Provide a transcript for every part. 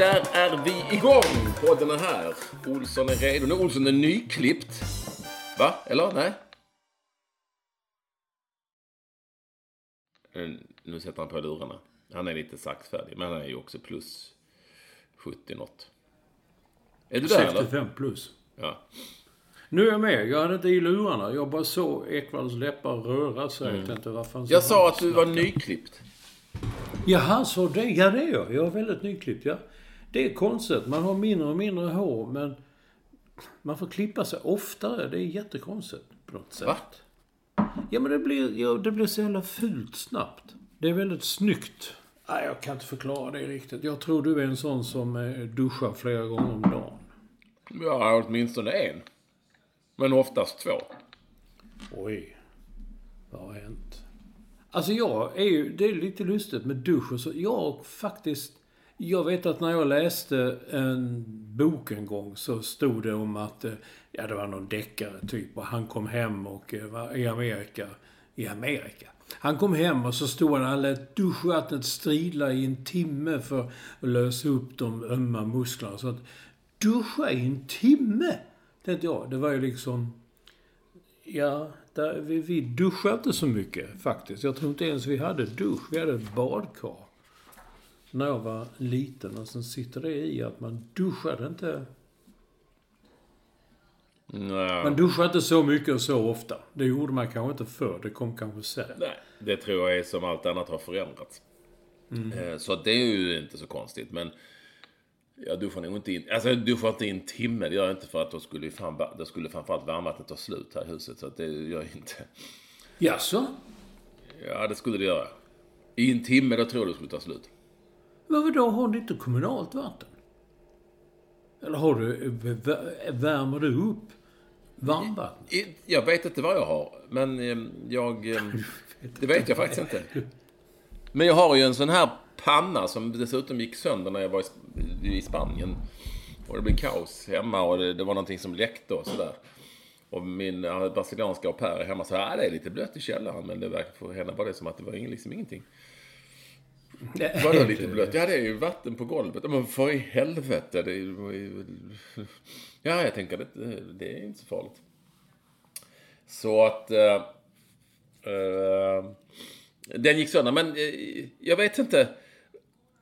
Där är vi igång! Podden är här. Olsson är redo. Nu Olsson är nyklippt. Va? Eller? Nej? Eh, Nu sätter han på lurarna. Han är lite saxfärdig, men han är ju också plus 70 något. Är du där eller? 65 plus. Ja. Nu är jag med. Jag hade inte i lurarna. Jag bara såg Ekvalls läppar röra sig. Jag tänkte, vad fan Jag sa att du var nyklippt. Jaha, så det? Ja, det är jag. Jag är väldigt nyklippt, ja. Det är konstigt. Man har mindre och mindre hår, men man får klippa sig oftare. Det är jättekonstigt på något sätt. Va? Ja, men det blir, ja, det blir så jävla fult snabbt. Det är väldigt snyggt. Nej, jag kan inte förklara det riktigt. Jag tror du är en sån som eh, duschar flera gånger om dagen. Ja, åtminstone en. Men oftast två. Oj. Vad har hänt? Alltså jag är ju, det är lite lustigt med dusch och så. Jag faktiskt, jag vet att när jag läste en bok en gång så stod det om att, eh, ja det var någon deckare typ och han kom hem och eh, var i Amerika, i Amerika. Han kom hem och så stod han, han lät duschvattnet strila i en timme för att lösa upp de ömma musklerna. Så att duscha i en timme! Tänkte jag, det var ju liksom Ja, där, vi, vi duschade inte så mycket faktiskt. Jag tror inte ens vi hade dusch. Vi hade ett badkar. När jag var liten. Och sen sitter det i att man duschade inte. Nej. Man duschade inte så mycket och så ofta. Det gjorde man kanske inte förr. Det kom kanske sen. Nej, det tror jag är som allt annat har förändrats. Eh, Så det är ju inte så konstigt. Men jag duschar nog inte in, alltså jag duschar inte i en timme. Det gör jag inte för att då skulle, ju fan, då skulle framförallt varmvattnet ta slut här i huset. Så det gör jag inte. Jaså? Ja, det skulle det göra. I en timme, då tror jag det skulle ta slut. Varför då har ni inte kommunalt vatten? Eller har du, vä- värmer du upp varmvatten? Jag vet inte vad jag har, men eh, jag... eh, Det vet jag faktiskt inte. Men jag har ju en sån här panna som dessutom gick sönder när jag var i Sp- i Spanien. Och det blev kaos hemma och det, det var någonting som läckte och sådär. Och min brasilianska au pair hemma sa att det är lite blött i källaren. Men det verkar för henne var det som att det var liksom ingenting. Vadå lite blött? Ja, det är ju vatten på golvet. Men för i helvete. Det är ju... Ja, jag tänker att det, det är inte så farligt. Så att... Eh, eh, den gick sönder. Men eh, jag vet inte.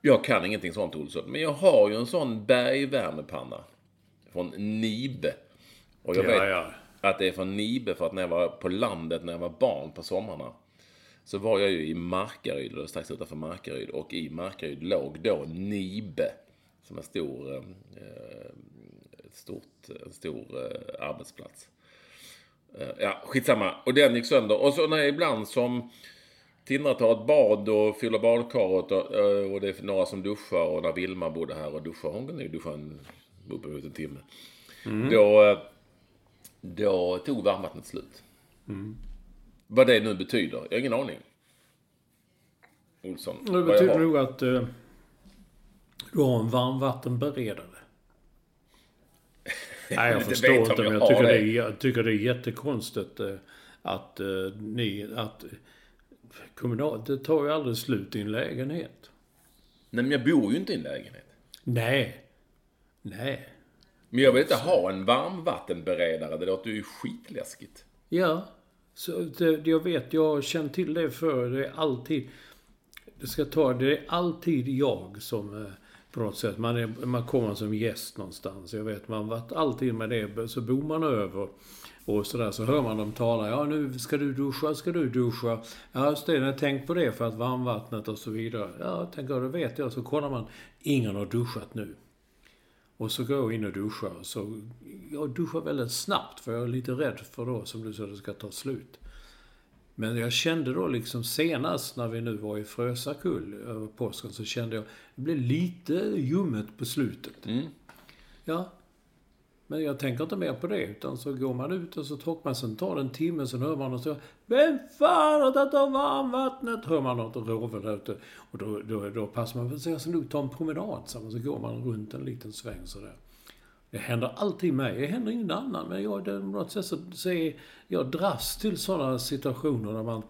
Jag kan ingenting sånt, Olsson. Men jag har ju en sån bergvärmepanna. Från Nibe. Och jag Ja, vet ja. att det är från Nibe för att när jag var på landet, när jag var barn på sommarna. Så var jag ju i Markaryd, eller strax utanför Markaryd. Och i Markaryd låg då Nibe. Som en stor, eh, ett stort, en stor eh, arbetsplats. Eh, ja, skitsamma. Och den gick sönder. Och så när jag ibland som Tindra tar ett bad och fyller badkaret och, eh, och det är några som duschar och när Vilma bodde här och duschade, hon kunde ju duscha en, uppemot en timme. Då, eh, då tog varmvattnet slut. Vad det nu betyder, jag har ingen aning. Olsson. Det betyder nog att eh, du har en varmvattenberedare. Nej, jag förstår inte, men jag jag tycker, det det. är, jag tycker det är jättekonstigt eh, att eh, ni... Att kommunalt, det tar ju aldrig slut i en lägenhet. Nej, men jag bor ju inte i en lägenhet. Nej. Nej. Men jag vill inte ha en varmvattenberedare. Det låter ju skitläskigt. Ja. Så det, jag vet, jag har känt till det förr. Det är alltid... Det ska ta... Det är alltid jag som... Eh, på något sätt. Man, är, man kommer som gäst någonstans. Jag vet, man varit alltid med det. Så bor man över. Och sådär, så hör man dem tala. Ja, nu ska du duscha, ska du duscha. Ja, just det, tänk på det för att varmvattnet och så vidare. Ja, tänker jag, det vet jag. Så kollar man. Ingen har duschat nu. Och så går jag in och duschar. Så jag duschar väldigt snabbt för jag är lite rädd för då, som du sa, det ska ta slut. Men jag kände då liksom senast när vi nu var i Frösakull över påsken så kände jag, det blev lite ljummet på slutet. Mm. Ja. Men jag tänker inte mer på det, utan så går man ut och så torkar man. Sen tar det en timme, sen hör man och så Vem fan har tagit av varmvattnet? Hör man något rovel där ute. Och då, då, då passar man på att säga så ta en promenad så så går man runt en liten sväng sådär. Det händer alltid mig. Det händer ingen annan. Men jag, det, på något sätt så, så är, jag dras till sådana situationer där man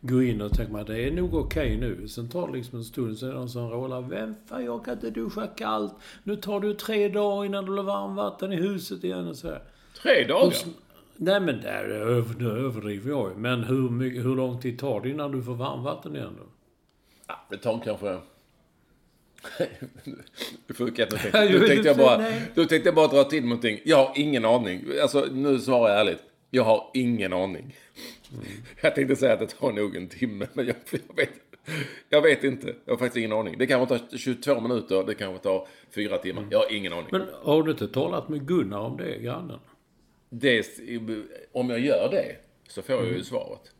går in och tänker att det är nog okej nu. Sen tar det liksom en stund, så är det någon som rålar. Vem fan, jag kan inte duscha kallt. Nu tar du tre dagar innan du har varmvatten i huset igen och så här. Tre dagar? Så- Nej men där, över- nu överdriver jag ju. Men hur, mycket, hur lång tid tar det innan du får varmvatten igen då? Ja, det tar kanske... Nu tänkte, nu tänkte jag bara, då tänkte jag bara dra till någonting. Jag har ingen aning. Alltså, nu svarar jag ärligt. Jag har ingen aning. Jag tänkte säga att det tar nog en timme, men jag, jag, vet, jag vet inte. Jag har faktiskt ingen aning. Det kanske tar 22 minuter, det kanske tar fyra timmar. Jag har ingen aning. Men har du inte talat med Gunnar om det, grannen? Det, om jag gör det så får jag ju svaret.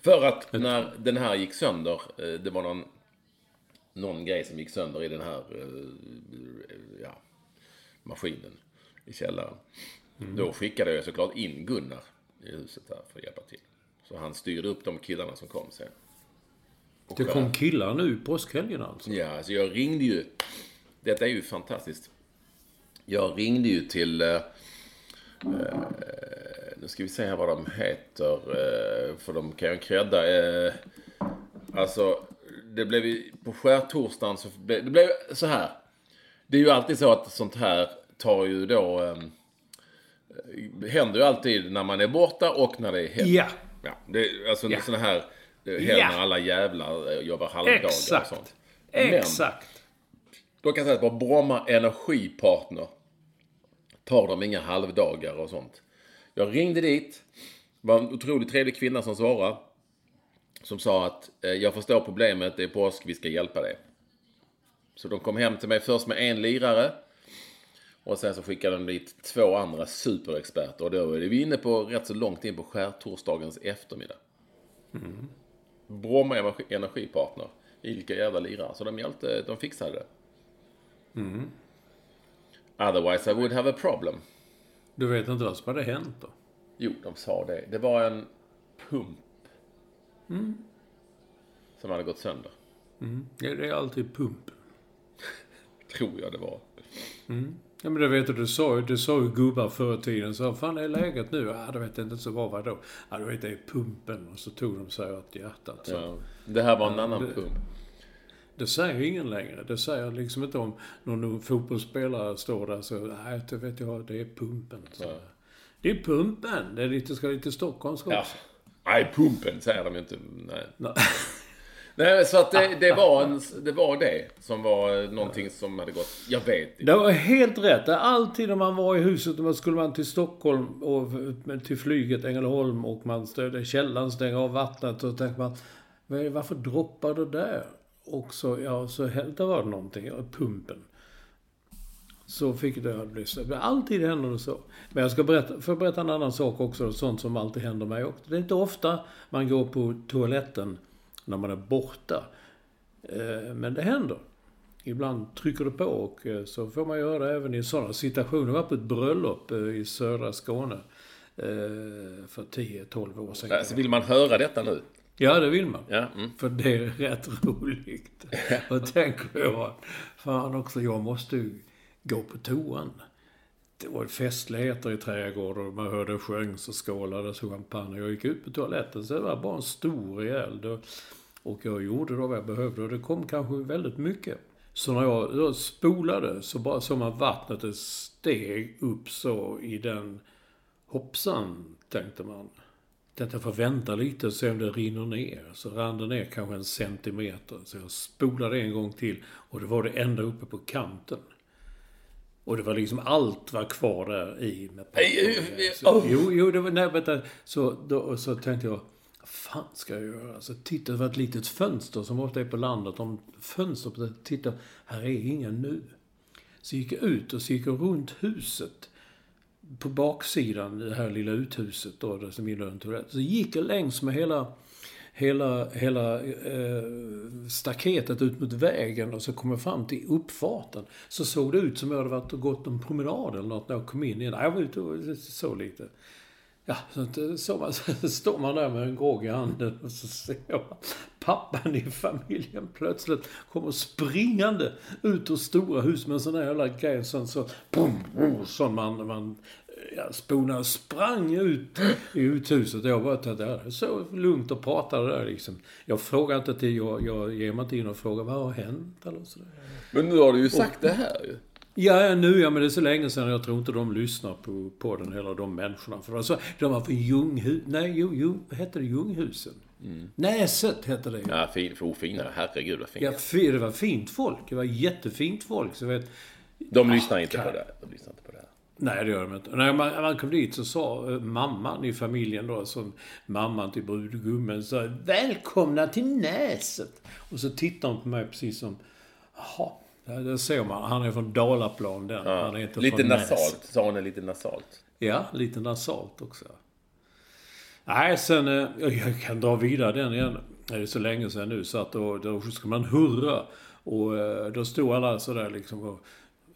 För att när den här gick sönder, eh, det var någon, någon grej som gick sönder i den här eh, ja, maskinen i källaren. Då skickade jag såklart in Gunnar i huset här för att hjälpa till. Så han styrde upp de killarna som kom sen. Och Det kom killar nu i påskhelgen alltså? Ja, alltså jag ringde ju. Detta är ju fantastiskt. Jag ringde ju till... Eh, eh, nu ska vi se här vad de heter. Eh, för de kan ju credda. Eh, alltså, det blev ju... På skärtorsdagen så blev det blev så här. Det är ju alltid så att sånt här tar ju då... Eh, händer ju alltid när man är borta och när det är helg. Ja. Ja, det alltså Ja. såna här eh, helg Ja. när alla jävlar eh, jobbar halvdagar och Exakt. sånt. Men- Exakt. Då kan jag säga att på Bromma Energipartner tar de inga halvdagar och sånt. Jag ringde dit. Det var en otroligt trevlig kvinna som svarade. Som sa att eh, jag förstår problemet, det är påsk, vi ska hjälpa dig. Så de kom hem till mig först med en lirare. Och sen så skickade de dit två andra superexperter. Och då är vi inne på rätt så långt in på skärtorsdagens eftermiddag. Bromma Energi- Energipartner. Vilka jävla lirare. Så de hjälpte, de fixade det. Otherwise I would have a problem. Du vet inte vad som hade hänt då? Jo, de sa det. Det var en pump. Som hade gått sönder. Ja, det är alltid pump. Tror jag det var. Ja, men det vet du, du sa ju, du sa ju gubbar förr i tiden. Så fan är läget nu? Ja, det vet jag inte så bra. Vadå? Ja, du vet det är pumpen. Och så tog de sig åt hjärtat. Så. Ja. Det här var en annan det- pump. Det säger ingen längre. Det säger liksom inte om någon fotbollsspelare står där så, nej, det vet jag, det är pumpen. Så. Ja. Det är pumpen. Det är lite, ska lite stockholmska Ja. också. Nej, pumpen säger de inte. Nej. Nej. Nej, så att det, det, var en, det var det som var någonting som hade gått. Jag vet inte. Det var helt rätt. Alltid när man var i huset, man skulle man till Stockholm och till flyget, Ängelholm, och man stödde källan, stänger av vattnet och tänker man, "Vad är det- varför droppar det där? Och så, ja, så där var det någonting, pumpen. Så fick det så. Men Alltid händer det så. Men jag ska berätta, jag berätta en annan sak också, sånt som alltid händer mig också. Det är inte ofta man går på toaletten när man är borta. Eh, Men det händer. Ibland trycker det på och eh, så får man göra det även i sådana situationer. Jag var på ett bröllop eh, i södra Skåne för 10-12 år sedan. Alltså, vill man höra detta nu? Ja, det vill man. Ja. Mm. För det är rätt roligt. Och tänker jag, fan också, jag måste ju gå på toan det var festligheter i trädgården och man hörde sjöngs och skålades champagne. Jag gick ut på toaletten så det var bara en stor eld. Och, jag gjorde då vad jag behövde och det kom kanske väldigt mycket. Så när jag spolade så bara såg man vattnet det steg upp så i den... Hoppsan, tänkte man. Tänkte jag får vänta lite och se om det rinner ner. Så rann det ner kanske en centimeter. Så jag spolade en gång till och det var det ända uppe på kanten. Och det var liksom allt var kvar där i med så, Jo, jo, det var... Nej, vänta. Så, då, så tänkte jag, vad fan ska jag göra? Så tittade, det var ett litet fönster som ofta är på landet. Om fönstret, titta, här är ingen nu. Så gick jag ut och så gick jag runt huset. På baksidan, det här lilla uthuset då, där som en toalett. Så gick jag längs med hela hela, hela eh, staketet ut mot vägen och så kom jag fram till uppfarten. Så såg det ut som jag hade varit och gått en promenad eller något när jag kom in igen. Jag var ute och så lite. Ja, så, eh, så, man, så står man där med en grogg i handen och så ser jag pappan i familjen plötsligt kommer springande ut ur stora hus med en sån här jävla grej. Sån, så, boom, boom, sån man, man ja, spona och sprang ut i uthuset. Jag bara där, så lugnt och pratade där liksom. Jag frågade inte till, jag, jag ger mig inte in och frågar vad har hänt eller sådär. Men nu har du ju sagt och, det här ju. Ja, nu ja, men det är så länge sedan. Jag tror inte de lyssnar på, den heller, de människorna. För alltså, de var från Ljunghus... Nej, jo, jo, hette det? Ljunghusen? Mm. Näset hette det Ja, fin, för ofina. Herregud vad fint. Ja, det var fint folk. Det var jättefint folk. Så vet, de lyssnar inte på det. De lyssnar inte. Nej, det gör de inte. När man, man kom dit så sa uh, mamman i familjen då, som mamman till brudgummen, sa Välkomna till Näset! Och så tittade hon på mig precis som, jaha, där ser man. Han är från Dalaplan den. Ja, han är inte lite från nasalt. Sa hon är lite nasalt? Ja, lite nasalt också. Nej, sen, uh, jag kan dra vidare den igen. Det är så länge sedan nu så att då, då ska man hurra. Och uh, då stod alla sådär liksom och,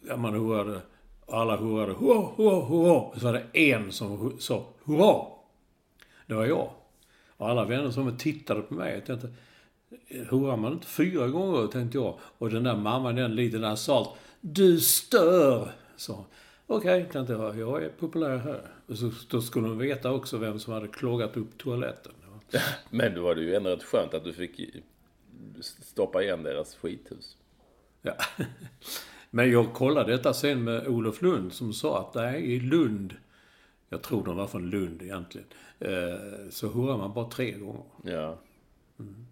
ja man hurrade. Alla hurrade hurra, hurra, hurra. Så var det en som sa hurra. Det var jag. Och alla vänner som tittade på mig. Jag tänkte, hurrar man inte fyra gånger, tänkte jag. Och den där mamman, den lite nasalt. Du stör! Så. Okej, okay, tänkte jag. Jag är populär här. Och så, då skulle de veta också vem som hade klogat upp toaletten. Men då var det ju ändå rätt skönt att du fick stoppa igen deras skithus. Ja. Men jag kollade detta sen med Olof Lund som sa att nej, i Lund, jag tror de var från Lund egentligen, eh, så hurrar man bara tre gånger. Ja. Mm.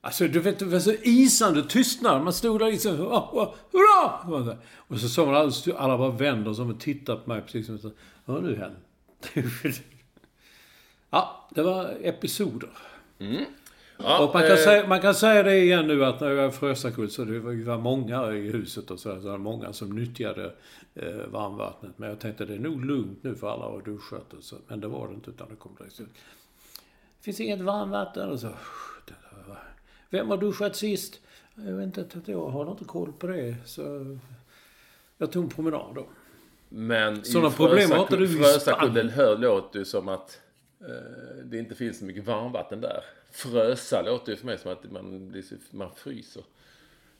Alltså, du vet, det var så isande tystnad. Man stod där liksom, hurra! Och så såg man alla, alla bara vänder sig och tittar på mig precis som vad har nu hänt? ja, det var episoder. Mm. Ja, man, kan eh, säga, man kan säga det igen nu att när jag var Frösakull så det var många i huset och så, så det var många som nyttjade eh, varmvattnet. Men jag tänkte det är nog lugnt nu för alla att duschat och så. Men det var det inte utan det kom direkt ut. Det finns inget varmvatten och så. Vem har duschat sist? Jag vet inte, jag har inte koll på det. Så jag tog en promenad då. Men Sådana problem har inte du i Frösakullen låter ju som att det inte finns så mycket varmvatten där. Frösa låter ju för mig som att man, man fryser.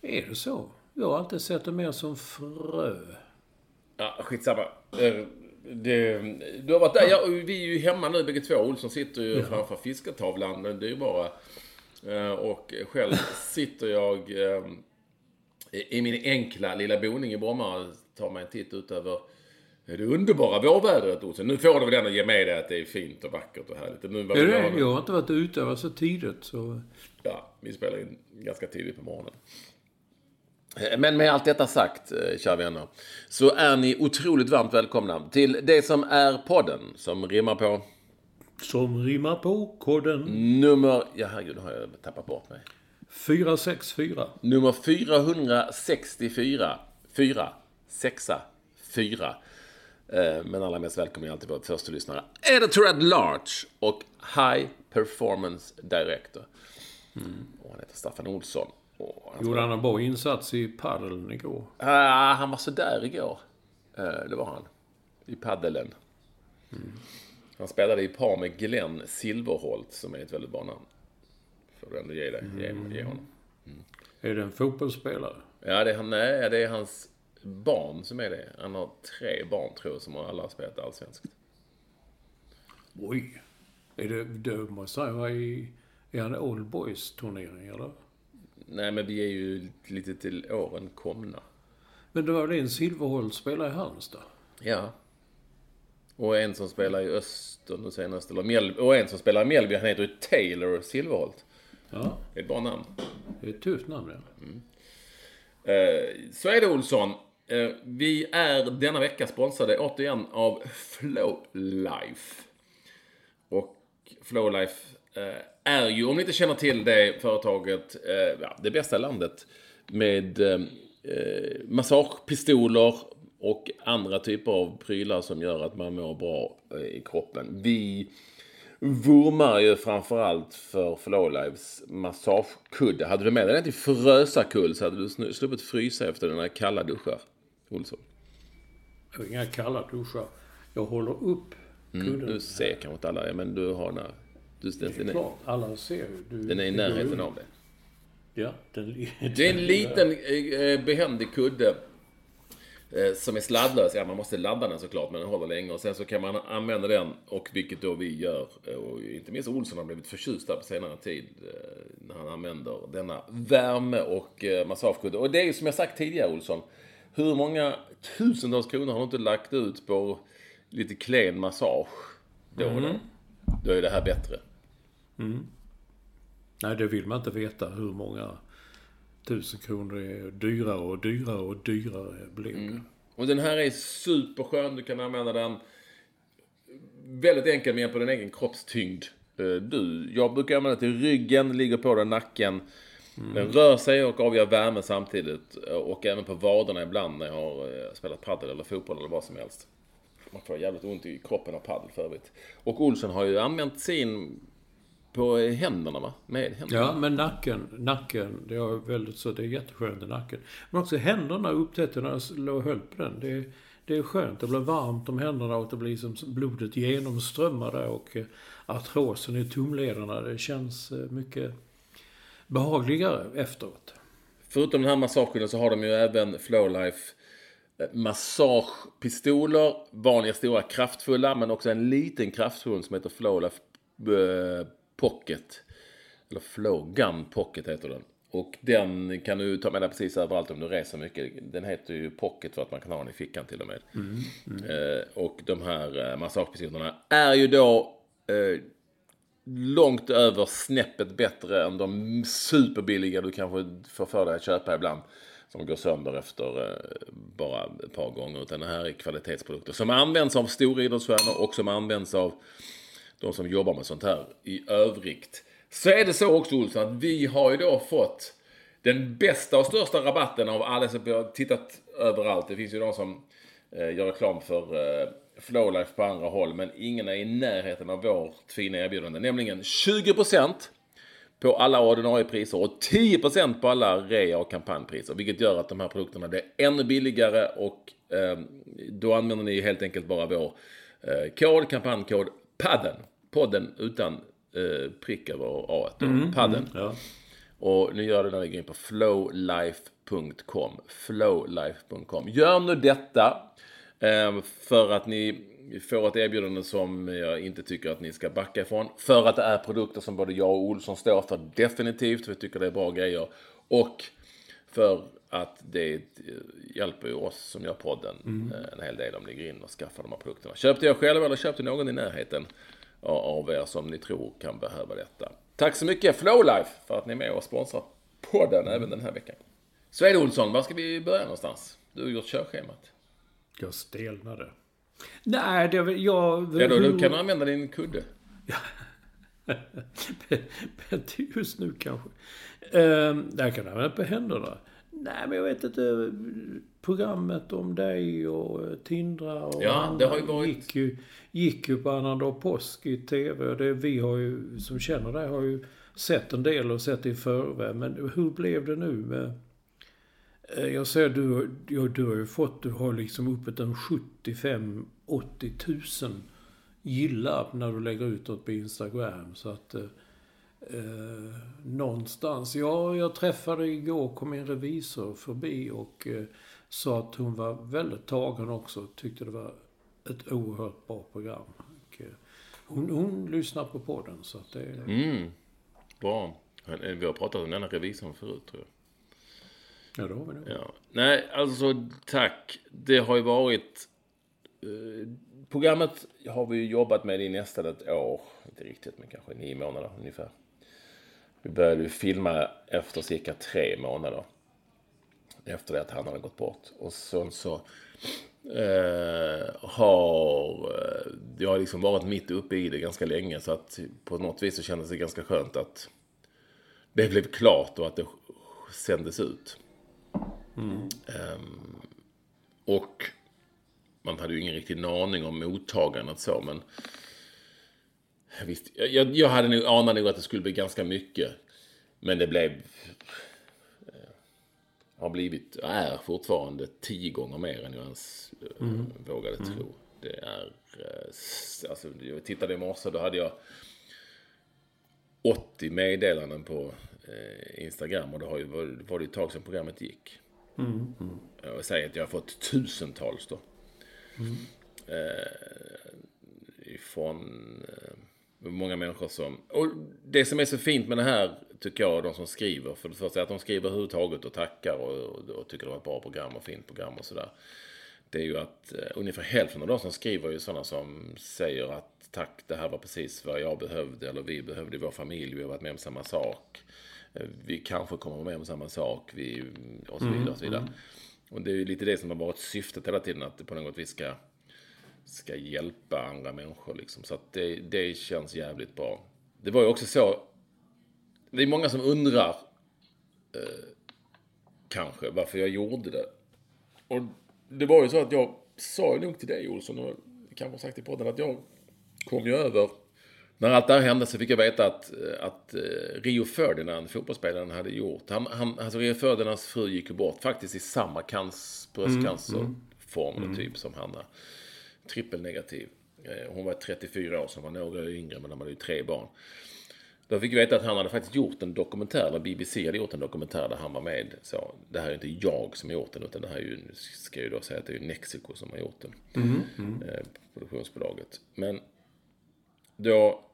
Är det så? Jag har alltid sett det mer som frö. Ja, skitsamma. Eh, det, du har varit där. Ja, vi är ju hemma nu bägge två. Olsson sitter ju ja. framför fisketavlan. Det är ju bara... Eh, och själv sitter jag eh, i min enkla lilla boning i Bromma. Tar mig en titt ut över det underbara vårvädret Olsson. Nu får du väl ändå ge med dig att det är fint och vackert och härligt. Nu var det det? Jag har inte varit ute. Jag var så tidigt så... Ja, vi spelar in ganska tidigt på morgonen. Men med allt detta sagt, eh, kära vänner, så är ni otroligt varmt välkomna till det som är podden som rimmar på... Som rimmar på koden. Nummer... Ja, herregud, nu har jag tappat bort mig. 464. Nummer 464. 4, 6, 4. Eh, men allra mest välkommen är alltid vår första lyssnare. Editor at Large och High Performance Director. Mm. Och han heter Staffan Olsson. Gjorde han en bra insats i paddeln igår? Uh, han var sådär igår. Uh, det var han. I paddelen. Mm. Han spelade i par med Glenn Silverholt som är ett väldigt bra namn. Får du ändå ge, dig, ge, ge honom. Mm. Är det en fotbollsspelare? Ja, det är, han, nej, det är hans barn som är det. Han har tre barn tror jag som alla har spelat allsvenskt. Oj. Är det, det måste han vara i... Är han Old Boys turnering eller? Nej, men vi är ju lite till åren komna. Men det var det en Silverholt spelade i Halmstad? Ja. Och en som spelar i Öster nu senast, eller Mjäl- och en som spelar i Mjällby, han heter ju Taylor Silverholt. Ja, Det är ett bra namn. det är ett tufft namn ja. Eh, så är det Olsson. Eh, vi är denna vecka sponsrade återigen av Flowlife. Och Flowlife eh, är ju, om ni inte känner till det företaget, eh, det bästa i landet med massagepistoler och andra typer av prylar som gör att man mår bra i kroppen. Vi vurmar ju framförallt för Flowlives massagekudde. Hade du med dig den till Frösakull så hade du sluppit frysa efter dina kalla duschar. Olsson. Jag har inga kalla duschar. Jag håller upp kudden. Du ser kanske inte alla, men du har den här... Du, den, den, är, Klart, alla ser. Du, den är i närheten av dig. Ja, den ligger... Det är en liten eh, behändig kudde. eh, Som är sladdlös. Ja, man måste ladda den såklart, men den håller länge. Och sen så kan man använda den, och vilket då vi gör. eh, Och inte minst Olsson har blivit förtjust där på senare tid. eh, När han använder denna värme och massagekudde. Och det är ju som jag sagt tidigare Olsson. Hur många tusentals kronor har du inte lagt ut på lite klen massage? Då och då. Då är det här bättre. Nej, det vill man inte veta hur många tusen kronor är dyrare och dyrare och dyrare blev det. Och den här är superskön. Du kan använda den väldigt enkel med på din egen kroppstyngd. Eh, Du, jag brukar använda till ryggen, ligger på den nacken. Den rör sig och avgör värme samtidigt. eh, Och även på vaderna ibland när jag har eh, spelat padel eller fotboll eller vad som helst. Man får jävligt ont i kroppen av padel för övrigt. Och Olsson har ju använt sin på händerna va? Med händerna. Ja, men nacken, nacken, det är väldigt så, det är jätteskönt i nacken. Men också händerna upptäckte när jag låg och höll på den. Det, är- det är skönt, det blir varmt om händerna och det blir som blodet genomströmmar där och eh, artrosen i tumlederna, det känns mycket behagligare efteråt. Förutom den här massagekudden så har de ju även Flowlife eh, massagepistoler. Vanliga stora kraftfulla men också en liten kraftfull som heter Flowlife eh, Pocket. Eller Flow Gun Pocket heter den. Och den kan du ta med dig precis överallt om du reser mycket. Den heter ju Pocket för att man kan ha den i fickan till och med. Eh, och de här massagepistolerna är ju då eh, långt över snäppet bättre än de superbilliga du kanske får för dig att köpa ibland. Som går sönder efter eh, bara ett par gånger. Utan det här är kvalitetsprodukter som används av stora idrottsstjärnor och som används av de som jobbar med sånt här i övrigt. Så är det så också Olsson att vi har ju då fått den bästa och största rabatten av alla som har tittat överallt. Det finns ju de som eh, gör reklam för eh, Flowlife på andra håll. Men ingen är i närheten av vårt fina erbjudande. Nämligen 20% på alla ordinarie priser och 10% på alla rea och kampanjpriser. Vilket gör att de här produkterna blir ännu billigare och eh, då använder ni helt enkelt bara vår eh, kod, kampanjkod PADDEN. Podden utan eh, prick över A. Mm, PADDEN. Ja. Och ni gör det när ni går in på flowlife.com. Flowlife.com. Gör nu detta för att ni får ett erbjudande som jag inte tycker att ni ska backa ifrån. För att det är produkter som både jag och Olsson står för definitivt. Vi tycker det är bra grejer. Och för att det eh, hjälper ju oss som gör podden eh, en hel del om ni går in och skaffar de här produkterna. Köp till er själva eller köp till någon i närheten av er som ni tror kan behöva detta. Tack så mycket Flowlife för att ni är med och sponsrar podden även den här veckan. Det Olsson, var ska vi börja någonstans? Du har gjort körschemat. Jag stelnade. Nej, det jag... Ja, då, då kan du använda din kudde. Bättre just nu kanske. Ehm, där kan jag använda på händerna. Nej, men jag vet inte. Programmet om dig och eh, Tindra och Ja, andra det har ju varit- gick, ju, gick ju på annandag påsk i TV. Det, vi har ju, som känner dig, har ju sett en del och sett det i förväg. Men hur blev det nu med... Eh, jag ser du, ja, du har ju fått, du har liksom uppåt en 75-80 tusen gillar när du lägger ut något på Instagram. Så att... Eh, eh, någonstans. Ja, jag träffade igår, kom en revisor förbi och eh, sa att hon var väldigt tagen också. Tyckte det var ett oerhört bra program. Och, eh, hon, hon lyssnar på podden så att det är... Mm. Bra. Vi har pratat om denna revisorn förut tror jag. Ja, då har vi det. Ja. Nej, alltså tack. Det har ju varit... Eh, programmet har vi jobbat med i nästan ett år. Inte riktigt, men kanske nio månader ungefär. Vi började ju filma efter cirka tre månader. Efter det att han hade gått bort. Och sen så eh, har eh, Jag har liksom varit mitt uppe i det ganska länge. Så att på något vis så kändes det ganska skönt att det blev klart och att det sändes ut. Mm. Um, och man hade ju ingen riktig aning om mottagandet så, men visst, jag, jag hade nog anat nog att det skulle bli ganska mycket. Men det blev eh, har blivit, är fortfarande tio gånger mer än jag ens eh, mm. vågade mm. tro. Det är, eh, alltså jag tittade i morse, då hade jag 80 meddelanden på Instagram och det har ju var det ett tag sedan programmet gick. Mm. Mm. Jag säger att jag har fått tusentals då. Mm. Eh, ifrån eh, många människor som... Och det som är så fint med det här, tycker jag, de som skriver. För det första är att de skriver överhuvudtaget och tackar och, och, och tycker det var ett bra program och fint program och sådär. Det är ju att eh, ungefär hälften av de som skriver är ju sådana som säger att tack, det här var precis vad jag behövde eller vi behövde i vår familj, vi har varit med om samma sak. Eh, vi kanske kommer med om samma sak, vi, och så vidare. Och, så vidare. Mm. och det är ju lite det som har varit syftet hela tiden, att det på något vis ska, ska hjälpa andra människor. Liksom. Så att det, det känns jävligt bra. Det var ju också så, det är många som undrar, eh, kanske, varför jag gjorde det. Och det var ju så att jag sa ju nog till dig Olsson, och kanske sagt i podden, att jag kom ju över när allt det här hände så fick jag veta att, att eh, Rio Ferdinand, fotbollsspelaren, hade gjort... Han, han, alltså Rio Ferdinands fru gick ju bort faktiskt i samma bröstcancerform mm, mm. typ som Hanna. Trippelnegativ. Eh, hon var 34 år, hon var några yngre, men de hade ju tre barn. Då fick jag veta att han hade faktiskt gjort en dokumentär, eller BBC hade gjort en dokumentär där han var med. Så det här är inte jag som har gjort den, utan det här är ju, ska jag ju då säga att det är Mexico som har gjort den. Mm, mm. Eh, produktionsbolaget. Men då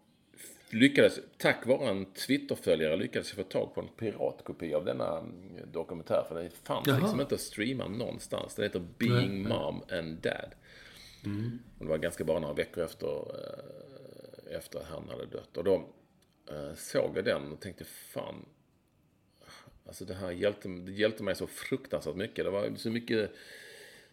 lyckades, tack vare en Twitterföljare, lyckades jag få tag på en piratkopia av denna mm, dokumentär. För den fanns Jaha. liksom inte att streama någonstans. Den heter Being Nej. Mom and Dad. Mm. Och det var ganska bara några veckor efter, eh, efter att han hade dött. Och då eh, såg jag den och tänkte, fan. Alltså det här hjälpte, det hjälpte mig så fruktansvärt mycket. Det var så mycket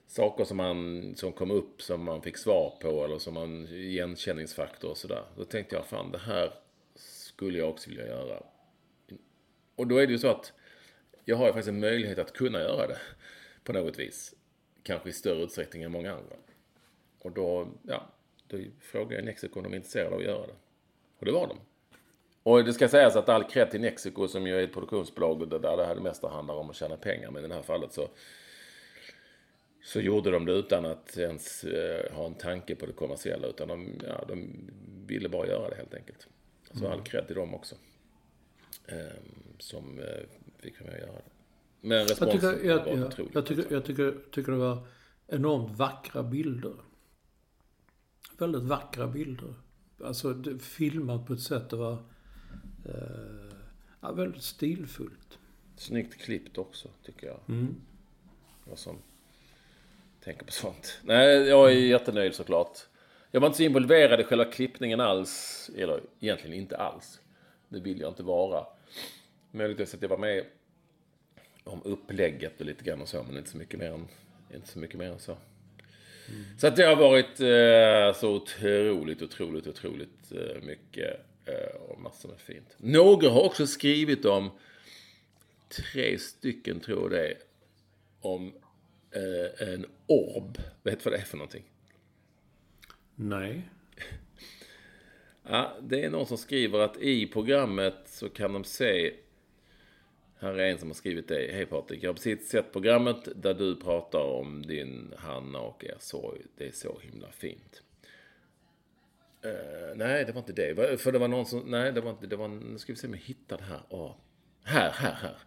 saker som, man, som kom upp som man fick svar på eller som man igenkänningsfaktor och sådär. Då tänkte jag, fan det här skulle jag också vilja göra. Och då är det ju så att jag har ju faktiskt en möjlighet att kunna göra det på något vis. Kanske i större utsträckning än många andra. Och då, ja, då frågade jag Nexiko om de är intresserade av att göra det. Och det var de. Och det ska sägas att all cred till Nexiko som ju är ett produktionsbolag där det här det mesta handlar om att tjäna pengar. Men i det här fallet så så gjorde de det utan att ens eh, ha en tanke på det kommersiella. Utan de, ja, de ville bara göra det helt enkelt. Så mm. all cred till dem också. Eh, som eh, fick vara med och göra det. Men responsen jag tycker, jag, var jag, otroligt. Jag, tycker, jag tycker, tycker det var enormt vackra bilder. Väldigt vackra bilder. Alltså det, filmat på ett sätt det var eh, ja, väldigt stilfullt. Snyggt klippt också, tycker jag. Mm. Och som tänker på sånt. Nej, jag är jättenöjd såklart. Jag var inte så involverad i själva klippningen alls. Eller egentligen inte alls. Det vill jag inte vara. Möjligtvis att jag var med om upplägget och lite grann och så, men inte så mycket mer än, inte så, mycket mer än så. Mm. Så att det har varit eh, så otroligt, otroligt, otroligt eh, mycket eh, och massor med fint. Några har också skrivit om, tre stycken tror jag det är, om eh, en orb. Vet du vad det är för någonting? Nej. ja, det är någon som skriver att i programmet så kan de se här är en som har skrivit det. Hej Patrik, jag har precis sett programmet där du pratar om din Hanna och er sorg. Det är så himla fint. Uh, nej, det var inte det. För det var någon som... Nej, det var inte... Det var... Nu ska vi se om jag hittar det här. Oh. Här, här, här.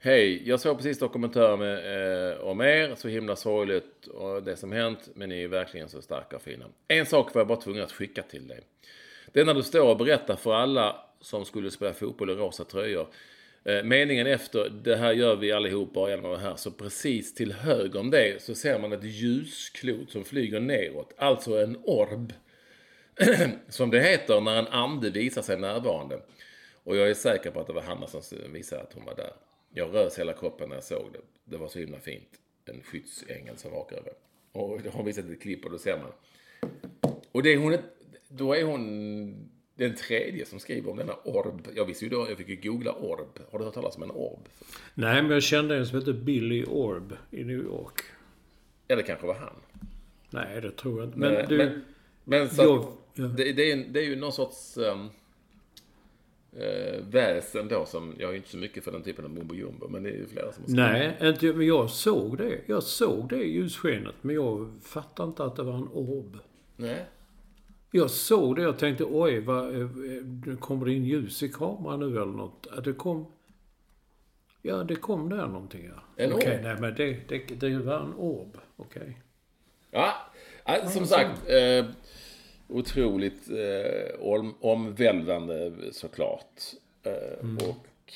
Hej, jag såg precis dokumentären med, eh, om er. Så himla sorgligt och det som hänt. Men ni är verkligen så starka och fina. En sak var jag bara tvungen att skicka till dig. Det är när du står och berättar för alla som skulle spela fotboll i rosa tröjor. Eh, meningen efter, det här gör vi allihopa bara genom det här. Så precis till höger om det så ser man ett ljusklot som flyger neråt. Alltså en orb. som det heter när en ande visar sig närvarande. Och jag är säker på att det var Hanna som visade att hon var där. Jag rös hela kroppen när jag såg det. Det var så himla fint. En skyddsängel som vakar över. Och det har visat ett klipp och då ser man. Och det är hon, då är hon den tredje som skriver om denna orb. Jag visste ju då, jag fick ju googla orb. Har du hört talas om en orb? Nej, men jag kände en som hette Billy Orb i New York. Ja, det kanske var han. Nej, det tror jag inte. Men, Men, du... men, men så jag, ja. det, det, är, det är ju någon sorts um, eh, väsen då som, jag är inte så mycket för den typen av mumbo jumbo, men det är ju flera som har. Nej, inte, men jag såg det. Jag såg det ljusskenet, men jag fattade inte att det var en orb. Nej. Jag såg det och tänkte oj, vad, eh, kommer det in ljus i kameran nu eller något? Det kom... Ja, det kom där någonting ja. En Okej, orb? nej men det, det, det var en orb. Okej. Ja, ja, som sagt. Eh, otroligt eh, om, omvälvande såklart. Eh, Och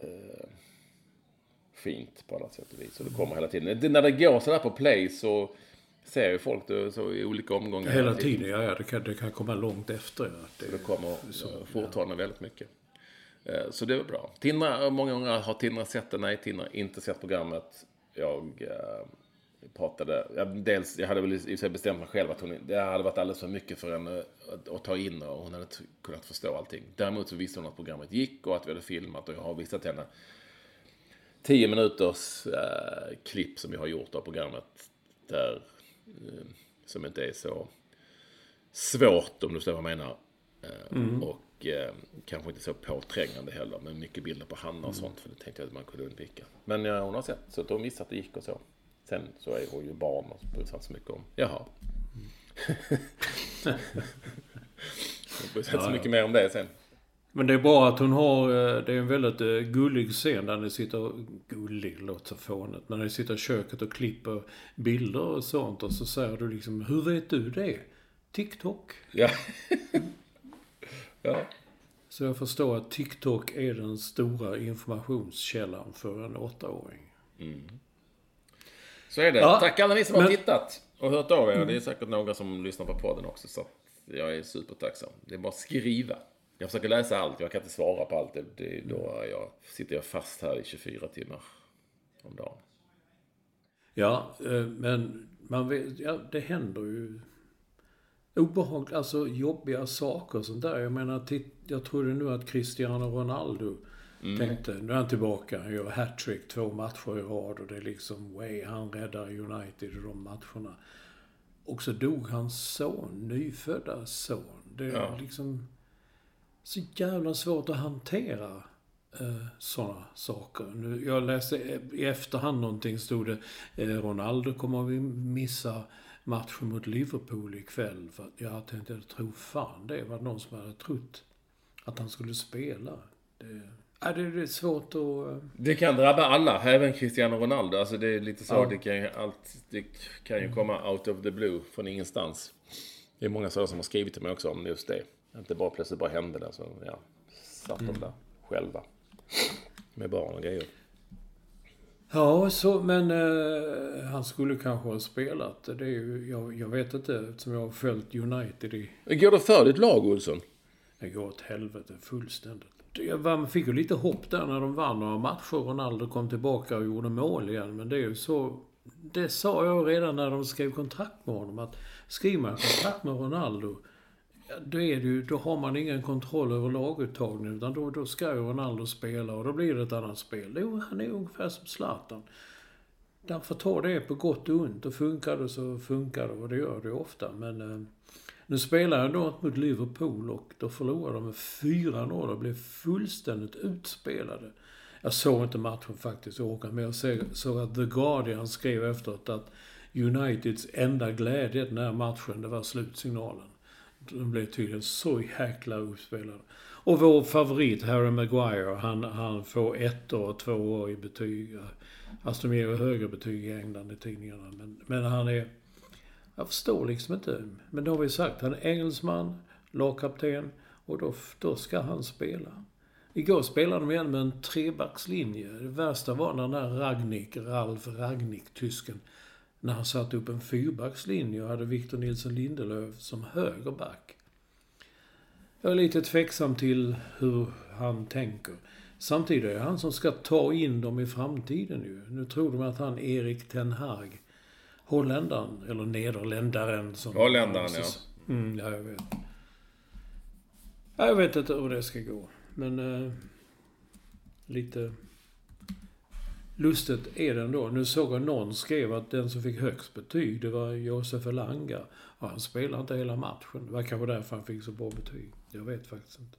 eh, fint på alla sätt och vis. Och det kommer hela tiden. Det, när det går sådär på play så ser ju folk det så i olika omgångar. Hela tiden, ja, ja. Det kan, det kan komma långt efter. Ja. Det Det, kommer eh, fortfarande väldigt mycket. Eh, Så det var bra. Tindra, många gånger har Tindra sett det. Nej, Tindra inte sett programmet. Jag eh, pratade, ja, dels, jag hade väl i och sig bestämt mig själv att hon, det hade varit alldeles för mycket för henne att, att ta in och hon hade inte kunnat förstå allting. Däremot så visste hon att programmet gick och att vi hade filmat och jag har visat henne 10 minuters eh, klipp som jag har gjort av programmet. Där, eh, som inte är så svårt om du förstår vad jag menar. Eh, Och eh, kanske inte så påträngande heller. Men mycket bilder på Hanna och sånt. För det tänkte jag att man kunde undvika. Men hon har sett. Så att hon visste att det gick och så. Sen så är hon ju barn och bryr sig inte så mycket om. Jaha. hon bryr sig inte så mycket mer om det sen. Men det är bra att hon har, eh, det är en väldigt eh, gullig scen där ni sitter, gullig låter så fånigt, men när ni sitter i köket och klipper bilder och sånt och så säger du liksom, hur vet du det? TikTok. Ja. ja. Så jag förstår att TikTok är den stora informationskällan för en åttaåring. Så är det. Ja, Tack alla ni som har men- tittat och hört av er. Det är säkert några som lyssnar på podden också. Så jag är supertacksam. Det är bara att skriva. Jag försöker läsa allt. Jag kan inte svara på allt. Det, då jag, sitter jag fast här i 24 timmar om dagen. Ja, eh, men man vet, ja, det händer ju obehagligt, alltså jobbiga saker och sånt där. Jag menar, jag trodde nu att Cristiano Ronaldo tänkte, nu är han tillbaka, han gör hattrick två matcher i rad och det är liksom, way, han räddar United i de matcherna. Och så dog hans son, nyfödda son. Det är Ja. liksom så jävla svårt att hantera eh, sådana saker. Nu, jag läste i efterhand någonting, stod det eh, Ronaldo kommer vi missa matchen mot Liverpool ikväll. För jag tänkte, tror fan det var någon som hade trott att han skulle spela. Det, ja, det, är svårt att... Det kan drabba alla, även Cristiano Ronaldo. Alltså det är lite så. Ja. Det, kan ju allt, det kan ju komma out of the blue från ingenstans. Det är många sådana som har skrivit till mig också om just det. Att det bara plötsligt bara hände där. Så ja, satt de där själva. Med barn och grejer. Ja, så, men eh, han skulle kanske ha spelat. Det är ju, jag, jag vet inte, eftersom jag har följt United i Går det för ditt lag, Olsson? Det går åt helvete fullständigt. Jag var- man fick ju lite hopp där när de vann några matcher. Ronaldo kom tillbaka och gjorde mål igen. Men det är ju så... Det sa jag redan när de skrev kontrakt med honom. Att skriver man kontrakt med Ronaldo, då, är det ju, då har man ingen kontroll över laguttagningen. Utan då, då ska ju Ronaldo spela och då blir det ett annat spel. Jo, han är ungefär som Zlatan. Därför får ta det på gott och ont. Och funkar det så funkar det och det gör det ju ofta. Men eh, nu spelade jag då mot Liverpool och då förlorade de med 4-0 och blev fullständigt utspelade. Jag såg inte matchen faktiskt, Håkan, men jag såg- att The Guardian skrev efteråt att Uniteds enda glädje den här matchen, det var slutsignalen. De blev tydligen så jäkla uppspelade. Och vår favorit, Harry Maguire, han, han får ett och två år i betyg. Alltså de ger ju högre betyg i England i tidningarna. Men, men han är... Jag förstår liksom inte. Men då har vi sagt, han är engelsman, lagkapten och då, då ska han spela. Igår spelade de igen med en trebackslinje. Det värsta var när den där Ragnik, Ralf Ragnik, tysken, när han satte upp en fyrbackslinje och hade Victor Nilsson Lindelöf som högerback. Jag är lite tveksam till hur han tänker. Samtidigt är det han som ska ta in dem i framtiden ju. Nu tror de att han Erik Ten Hag, holländaren, eller nederländaren som... Holländaren, ja. Mm, ja, jag vet. Jag vet inte hur det ska gå. Men eh, lite lustigt är det ändå. Nu såg jag någon skrev att den som fick högst betyg, det var Josef Elanga. Och han spelade inte hela matchen. Det var kanske därför han fick så bra betyg. Jag vet faktiskt inte.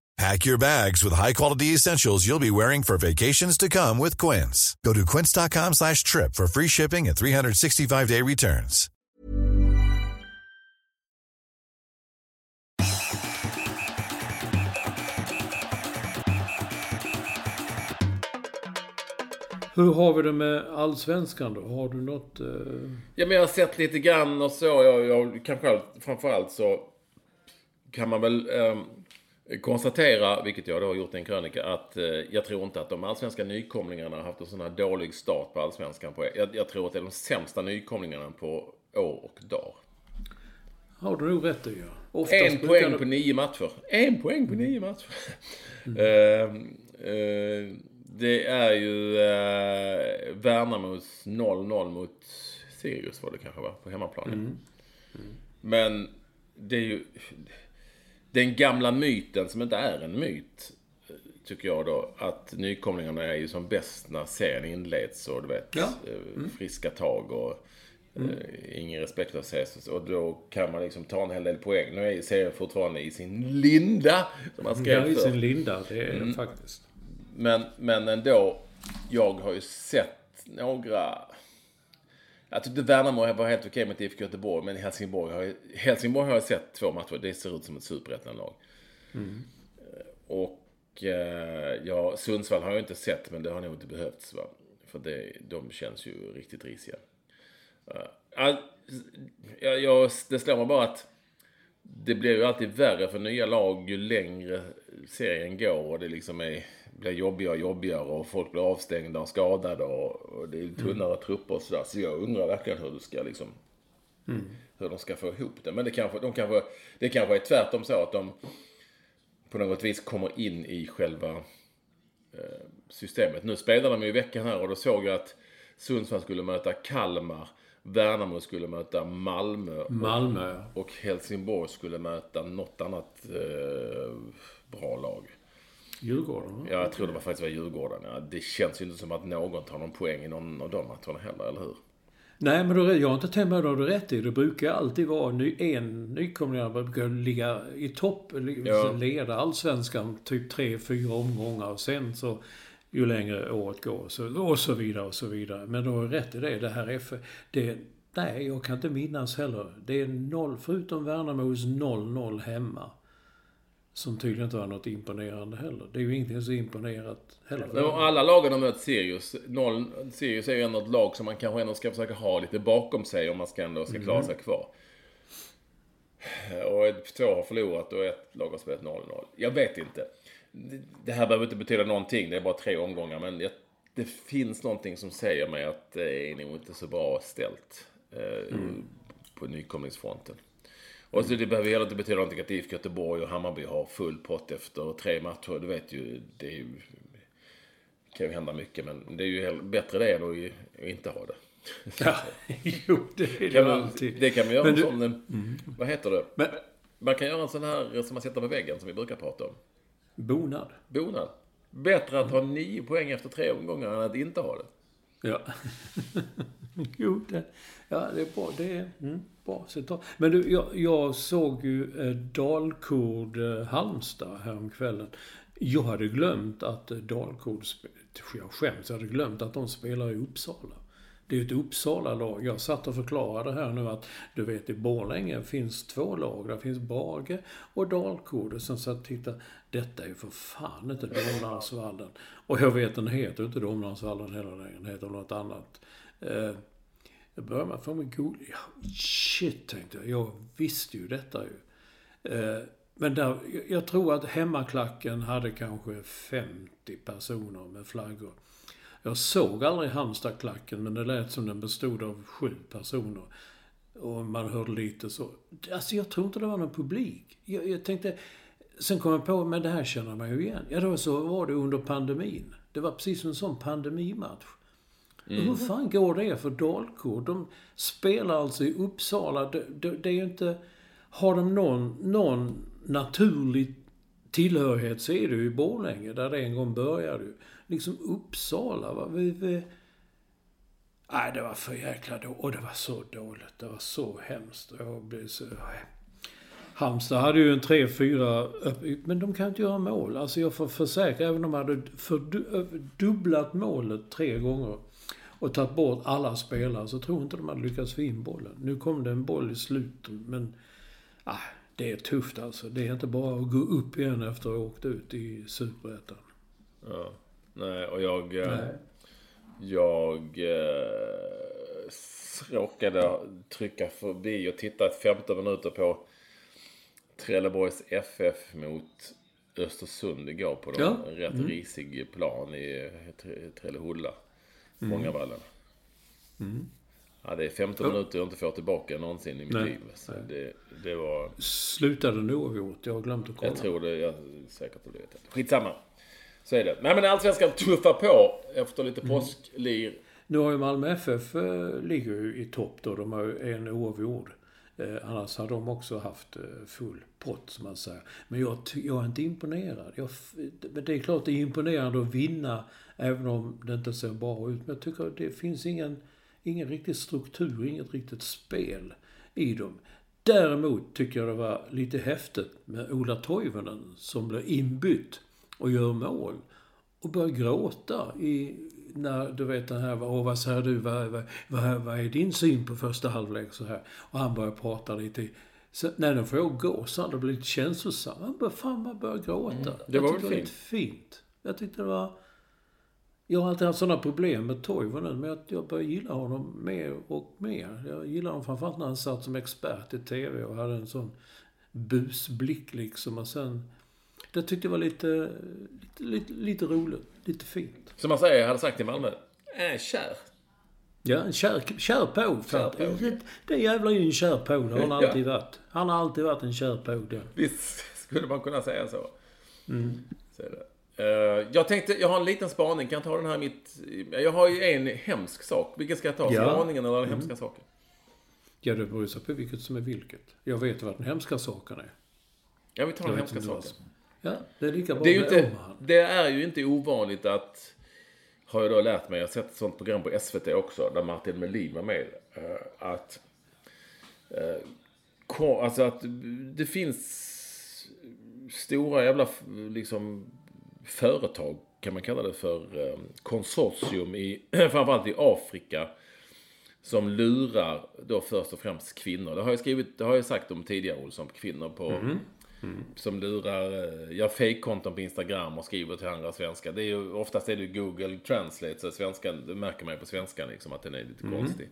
Pack your bags with high-quality essentials you'll be wearing for vacations to come with Quince. Go to quince.com slash trip for free shipping and 365-day returns. Hur har vi det med allsvenskan då? Har du något... Eh... Ja, men jag har sett lite grann och så. Jag, jag kanske framförallt så kan man väl eh, konstatera, vilket jag då har gjort i en krönika, att eh, jag tror inte att de allsvenska nykomlingarna har haft en sån här dålig start på allsvenskan. På, jag, jag tror att det är de sämsta nykomlingarna på år och dag. Har du nog rätt i, ja. Oftast en poäng på nio matcher. En poäng på nio matcher. Mm. uh, uh, det är ju uh, Värnamos 0-0 mot Sirius var det kanske var, på hemmaplan. Mm. Mm. Men det är ju den gamla myten som inte är en myt, tycker jag då, att nykomlingarna är ju som bäst när serien inleds och du vet, ja. mm. friska tag och mm. eh, ingen respekt för ses och då kan man liksom ta en hel del poäng. Nu är ju serien fortfarande i sin linda, som man skrev Ja, i sin linda, det är mm. faktiskt. Men, men ändå, jag har ju sett några jag tyckte Värnamo var helt okej mot IFK Göteborg, men Helsingborg har, Helsingborg har jag sett två matcher. Det ser ut som ett superettan-lag. Mm. Och eh, ja, Sundsvall har jag inte sett, men det har nog inte behövts. Va? För det, de känns ju riktigt risiga. Uh, jag, jag, det slår mig bara att det blir ju alltid värre för nya lag ju längre serien går och det liksom är blir jobbigare och jobbigare och folk blir avstängda och skadade och, och det är tunnare mm. trupper och sådär. Så jag undrar verkligen hur du ska liksom... Mm. Hur de ska få ihop det. Men det kanske, de kanske, det kanske är tvärtom så att de på något vis kommer in i själva eh, systemet. Nu spelar de ju i veckan här och då såg jag att Sundsvall skulle möta Kalmar. Värnamo skulle möta Malmö. Malmö, och, och Helsingborg skulle möta något annat eh, bra lag. Djurgården? Ja, jag tror det var faktiskt var Djurgården. Ja. Det känns ju inte som att någon tar någon poäng i någon av de matcherna heller, eller hur? Nej, men då, jag har inte tänkt mig att du rätt i. Det brukar alltid vara ny, en nykomling brukar ligga i topp, Ja. leda allsvenskan typ tre, fyra omgångar. Och sen så, ju längre året går, så, och så vidare och så vidare. Men du har rätt i det. Det här är det, Nej, jag kan inte minnas heller. Det är noll, förutom Värnamos 0-0 hemma. Som tydligen inte var något imponerande heller. Det är ju ingenting så imponerat heller. Om alla lagen har mött Sirius. Noll, Sirius är ju ändå ett lag som man kanske ändå ska försöka ha lite bakom sig om man ska ändå ska klara sig kvar. Och ett- två har förlorat och ett lag har spelat 0-0. Jag vet inte. Det- här behöver inte betyda någonting. Det är bara tre omgångar. Men jag, det finns någonting som säger mig att det är nog inte så bra ställt eh, på nykomlingsfronten. Och så det behöver heller inte betyda någonting att IFK Göteborg och Hammarby har full pott efter tre matcher. Du vet ju, det ju, kan ju hända mycket. Men det är ju bättre det än att inte ha det. Ja, jo, det är det Kan man, alltid. det kan man göra du- sån, vad heter det? Men, Man kan göra en sån här som man sätter på väggen som vi brukar prata om. Bonad. Bonad. Bättre att ha nio poäng efter tre omgångar än att inte ha det. Ja. jo, det, ja, det är bra. Det är mm, bra citat. Men du, jag, jag såg ju eh, Dalkurd eh, Halmstad häromkvällen. Jag hade glömt att eh, Dalkurd, jag skäms, jag hade glömt att de spelar i Uppsala. Det är ju ett Uppsala-lag. Jag satt och förklarade här nu att du vet i Borlänge finns två lag. Där finns Brage och Dalkurd. Och sen satt och tittade. Detta är ju för fan inte Domnarsvallen. Och jag vet den heter inte Domnarsvallen heller längre. Den heter något annat. Eh, jag började med att få mig god... Ja, shit, tänkte jag. Jag visste ju detta ju. Eh, men där, jag- jag tror att hemmaklacken hade kanske 50 personer med flaggor. Jag såg aldrig Halmstadklacken, men det lät som den bestod av sju personer. Och man hörde lite så. Alltså jag tror inte det var någon publik. Jag, jag tänkte... Sen kom jag på, men det här känner man ju igen. Ja, då så var det under pandemin. Det var precis en sån pandemimatch. Hur fan går det för Dalkurd? De spelar alltså i Uppsala. Det, det, det är ju inte... Har de någon, någon naturlig tillhörighet så är det ju i Borlänge, där det en gång började. Liksom Uppsala, va? Vi, vi... Nej, det var för jäkla dåligt. Och det var så dåligt. Det var så hemskt. Jag blev så... Halmstad hade ju en 3-4 upp- men de kan inte göra mål. Alltså jag får försäkra, även om de hade fördubblat målet tre gånger och tagit bort alla spelare så tror jag inte de hade lyckats få in bollen. Nu kom det en boll i slutet, men ah, det är tufft alltså. Det är inte bara att gå upp igen efter att ha åkt ut i Superettan. Ja. Nej, och jag... eh, Nej. Jag eh, råkade trycka förbi och titta 15 minuter på Trelleborgs FF mot Östersund igår på Ja. en rätt risig plan i eh, Tre- Trellehulla. Mångavallen. Ja, det är 15 minuter jag inte får tillbaka någonsin i mitt Nej. liv. Så det, det var... Slutade den oavgjort? Jag har glömt att kolla. Jag tror det, jag är säkert att det vet jag. Skitsamma. Så är det. Nej men Allsvenskan tuffar på efter lite påsklir. Nu har ju Malmö FF eh, ligger ju i topp då. De har ju en oavgjord. Eh, annars har de också haft eh, full pott, som man säger. Men jag, jag är inte imponerad. Jag, men det är klart det är imponerande att vinna, även om det inte ser bra ut. Men jag tycker att det finns ingen, ingen riktig struktur, inget riktigt spel i dem. Däremot tycker jag det var lite häftigt med Ola Toivonen som blev inbytt och gör mål. Och börjar gråta i, när du vet den här, åh vad säger du, vad, vad, vad, vad är din syn på första halvlek så här. Och han börjar prata lite. Så, nej, nu får jag gå, så han. Det blir lite känslosam. Han börjar, fan man börjar gråta. Mm. Det var jag väl fint. fint. Jag tyckte det var... Jag har alltid haft sådana problem med Toivonen, men jag, jag börjar gilla honom mer och mer. Jag gillar honom framförallt när han satt som expert i TV och hade en sån busblick liksom. Och sen... Det tyckte jag var lite, lite, lite, lite roligt. Lite fint. Som man säger, hade sagt i Malmö. Äh, kär. Ja, en kär, kär på. Kär på. Det, det jävla är ju en kär på. Det har han Ja. alltid varit. Han har alltid varit en kär på. Det. Visst skulle man kunna säga så. Så är det. Eh, jag tänkte, jag har en liten spaning. Kan jag ta den här mitt... Jag har ju en hemsk sak. Vilken ska jag ta? Ja. Spaningen eller den hemska saken? Ja, det beror ju på vilket som är vilket. Jag vet vad den hemska saken är. Jag vill ta den Jag hemska saken. Ja, det är lika bra Det är, ju inte, det är ju inte ovanligt att har jag då lärt mig, jag har sett ett sånt program på SVT också, där Martin Melin var med. eh, Att, eh, alltså att det finns stora jävla liksom företag, kan man kalla det för, eh, konsortium i, framförallt i Afrika. Som lurar då först och främst kvinnor. Det har jag skrivit, det har jag sagt om tidigare Olsson, kvinnor på som lurar, eh, gör fejkkonton på Instagram och skriver till andra svenskar. Det är ju, oftast är det Google Translate, så svenskan, det märker man ju på svenskan liksom att den är lite konstig.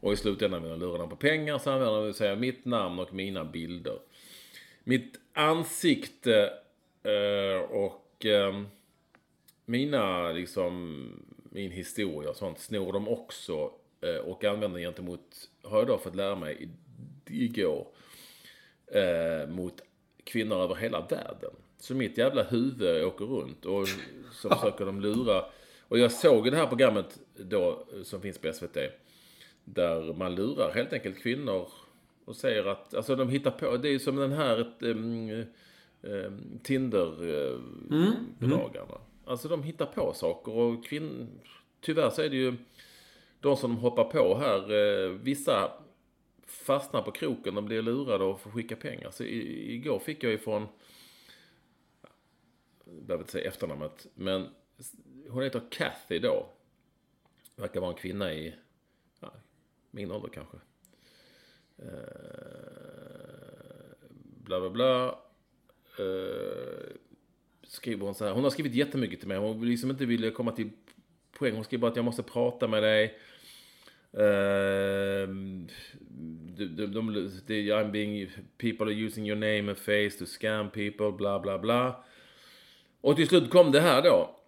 Och i slutändan vill de lura dem på pengar så använder de säga mitt namn och mina bilder. Mitt ansikte eh, och eh, mina liksom, min historia och sånt snor de också och använder gentemot, har jag då fått lära mig i- igår, eh, mot kvinnor över hela världen. Så mitt jävla huvud åker runt och så försöker de lura. Och jag såg det här programmet då som finns på SVT. Där man lurar helt enkelt kvinnor och säger att, alltså de hittar på, det är som den här ett, um, um, Tinder-bedragarna. Alltså de hittar på saker och kvinn... Tyvärr så är det ju de som hoppar på här, eh, vissa fastnar på kroken och blir lurade och får skicka pengar. Så i, igår fick jag ifrån, jag behöver inte säga efternamnet, men hon heter Kathy då. Verkar vara en kvinna i, ja, min ålder kanske. Eh, bla bla bla. Eh, skriver hon så här. Hon har skrivit jättemycket till mig. Hon liksom inte ville komma till poäng. Hon skriver bara att jag måste prata med dig. Ehm, de, de, de, de, I'm being, people are using your name and face to scam people, bla bla bla. Och till slut kom det här då.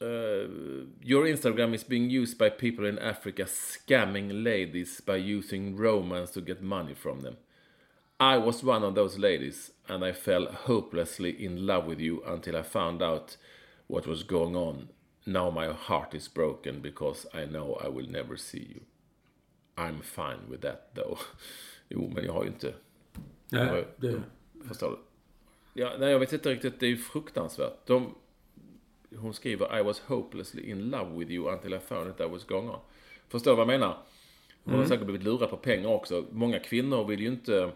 Uh, your Instagram is being used by people in Africa scamming ladies by using romance to get money from them. I was one of those ladies and I fell hopelessly in love with you until I found out what was going on. Now my heart is broken because I know I will never see you. I'm fine with that though. Jo, men jag har ju inte... Nej, det... Förstår du? Ja, nej, jag vet inte riktigt. Det är ju fruktansvärt. De, hon skriver I was hopelessly in love with you until I found out that was on. Förstår du vad jag menar? Hon har säkert blivit lurad på pengar också. Många kvinnor vill ju inte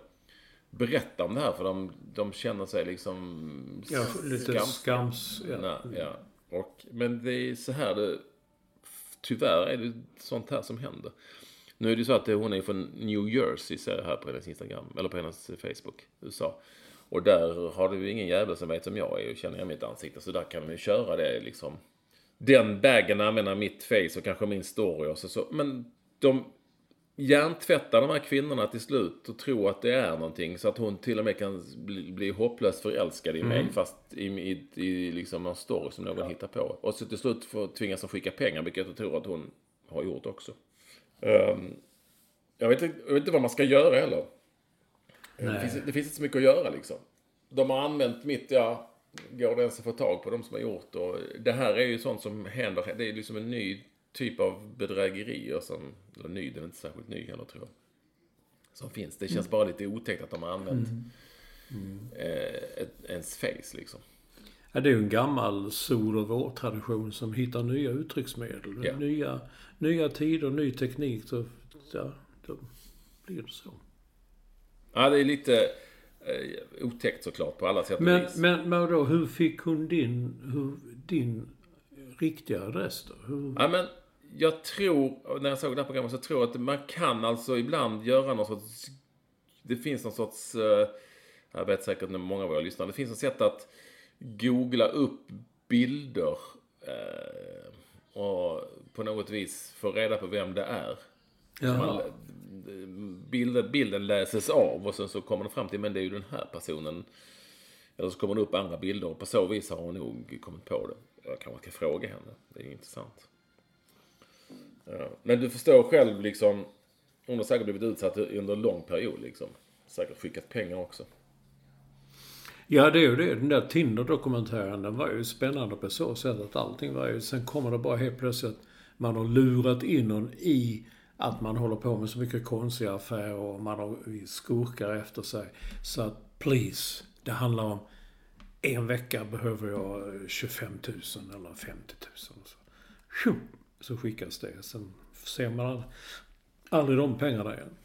berätta om det här för de, de känner sig liksom Ja, lite skams- skams... Ja. Nej, ja. Och, men det är så här det... Tyvärr är det sånt här som händer. Nu är det ju så att hon är från New Jersey, ser jag här på hennes Instagram, eller på hennes Facebook, USA. Och där har du ju ingen jävel som vet vem jag är och känner jag mitt ansikte. Så där kan de ju köra det liksom. Den bagen använder mitt face och kanske min story och så. så. Men de hjärntvättar de här kvinnorna till slut och tror att det är någonting. Så att hon till och med kan bli, bli hopplöst förälskad i mig. Fast i, i, i liksom någon story som någon hittar på. Och så till slut får, tvingas de skicka pengar, vilket jag tror att hon har gjort också. Ehm, jag, vet, inte- jag vet inte vad man ska göra heller. Det finns, det finns inte så mycket att göra liksom. De har använt mitt, ja, går det ens att få tag på de som har gjort och det här är ju sånt som händer. Det är liksom en ny typ av bedrägerier som, eller ny, den är inte särskilt ny heller tror jag. Som finns. Det känns bara lite otäckt att de har använt Eh, ett, ens face liksom. Ja, det är ju en gammal sol och vårtradition som hittar nya uttrycksmedel. Ja. Nya, nya tider, ny teknik. Så, ja, då blir det så. Ja, det är lite eh, otäckt såklart på alla sätt och Men, vis. men, men då, hur fick hon din, hur, din riktiga adress då? Hur, Ja, men jag tror, när jag såg det här programmet så tror jag att man kan alltså ibland göra någon sorts... Det finns någon sorts... eh, Jag vet säkert många av er lyssnar. Det finns ett sätt att googla upp bilder eh, och på något vis få reda på vem det är. Man, bilden, bilden läses av och sen så kommer det fram till men det är ju den här personen. Eller så kommer det upp andra bilder och på så vis har hon nog kommit på det. Jag kanske ska fråga henne. Det är intressant. Ja. Men du förstår själv liksom. Hon har säkert blivit utsatt under en lång period liksom. Säkert skickat pengar också. Ja, det är ju det. Den där Tinder-dokumentären, den var ju spännande på så sätt att allting var ju... Sen kommer det bara helt plötsligt att man har lurat in någon i att man håller på med så mycket konstiga affärer och man har skurkar efter sig. Så att, please, det handlar om en vecka behöver jag 25 000 eller 50 000. Så. tjo, så skickas det. Sen ser man aldrig de pengarna igen.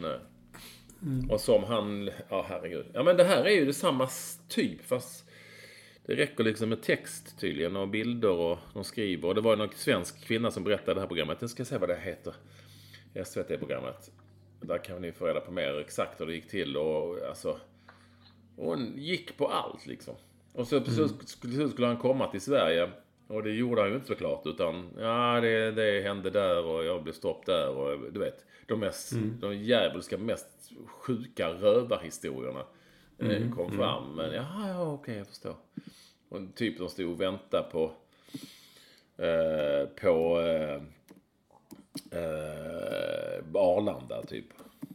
Nej. Och som han... Ja, herregud. Ja, men det här är ju det samma typ, fast... Det räcker liksom med text tydligen och bilder och de skriver. Och det var någon svensk kvinna som berättade det här programmet. Jag ska se vad det heter. SVT-programmet. Där kan ni få reda på mer exakt hur det gick till och alltså... Hon gick på allt liksom. Och så mm. skulle han komma till Sverige. Och det gjorde han ju inte såklart. Utan ja, det, det hände där och jag blev stopp där och du vet. De mest, de djävulska, mest sjuka rövarhistorierna eh, kom fram. Men ja, ja okej, jag förstår. Och typ de stod och väntade på eh, på eh, eh, Arlanda typ.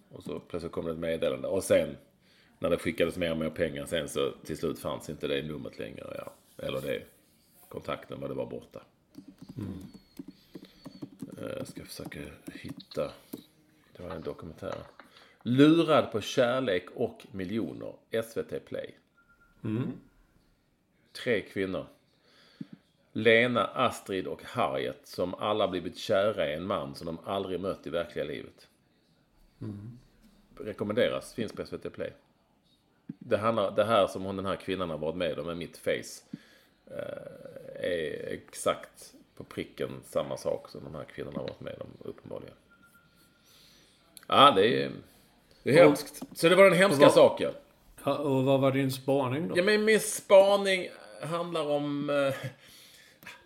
Och så plötsligt kom det ett meddelande. Och sen när det skickades mer och mer pengar sen så till slut fanns inte det numret längre. Ja. Eller det kontakten var det var borta. Eh, Jag ska försöka hitta. Det var en dokumentär. Lurad på kärlek och miljoner. SVT Play. Tre kvinnor. Lena, Astrid och Harriet som alla blivit kära i en man som de aldrig mött i verkliga livet. Rekommenderas, finns på SVT Play. Det, handlar, det här som hon, den här kvinnan har varit med om med mitt face eh, är exakt på pricken samma sak som de här kvinnorna varit med om uppenbarligen. Ja, det är, det är hemskt. Så det var den hemska vad- saken. Ja, och vad var din spaning då? Ja, men min spaning handlar om... eh,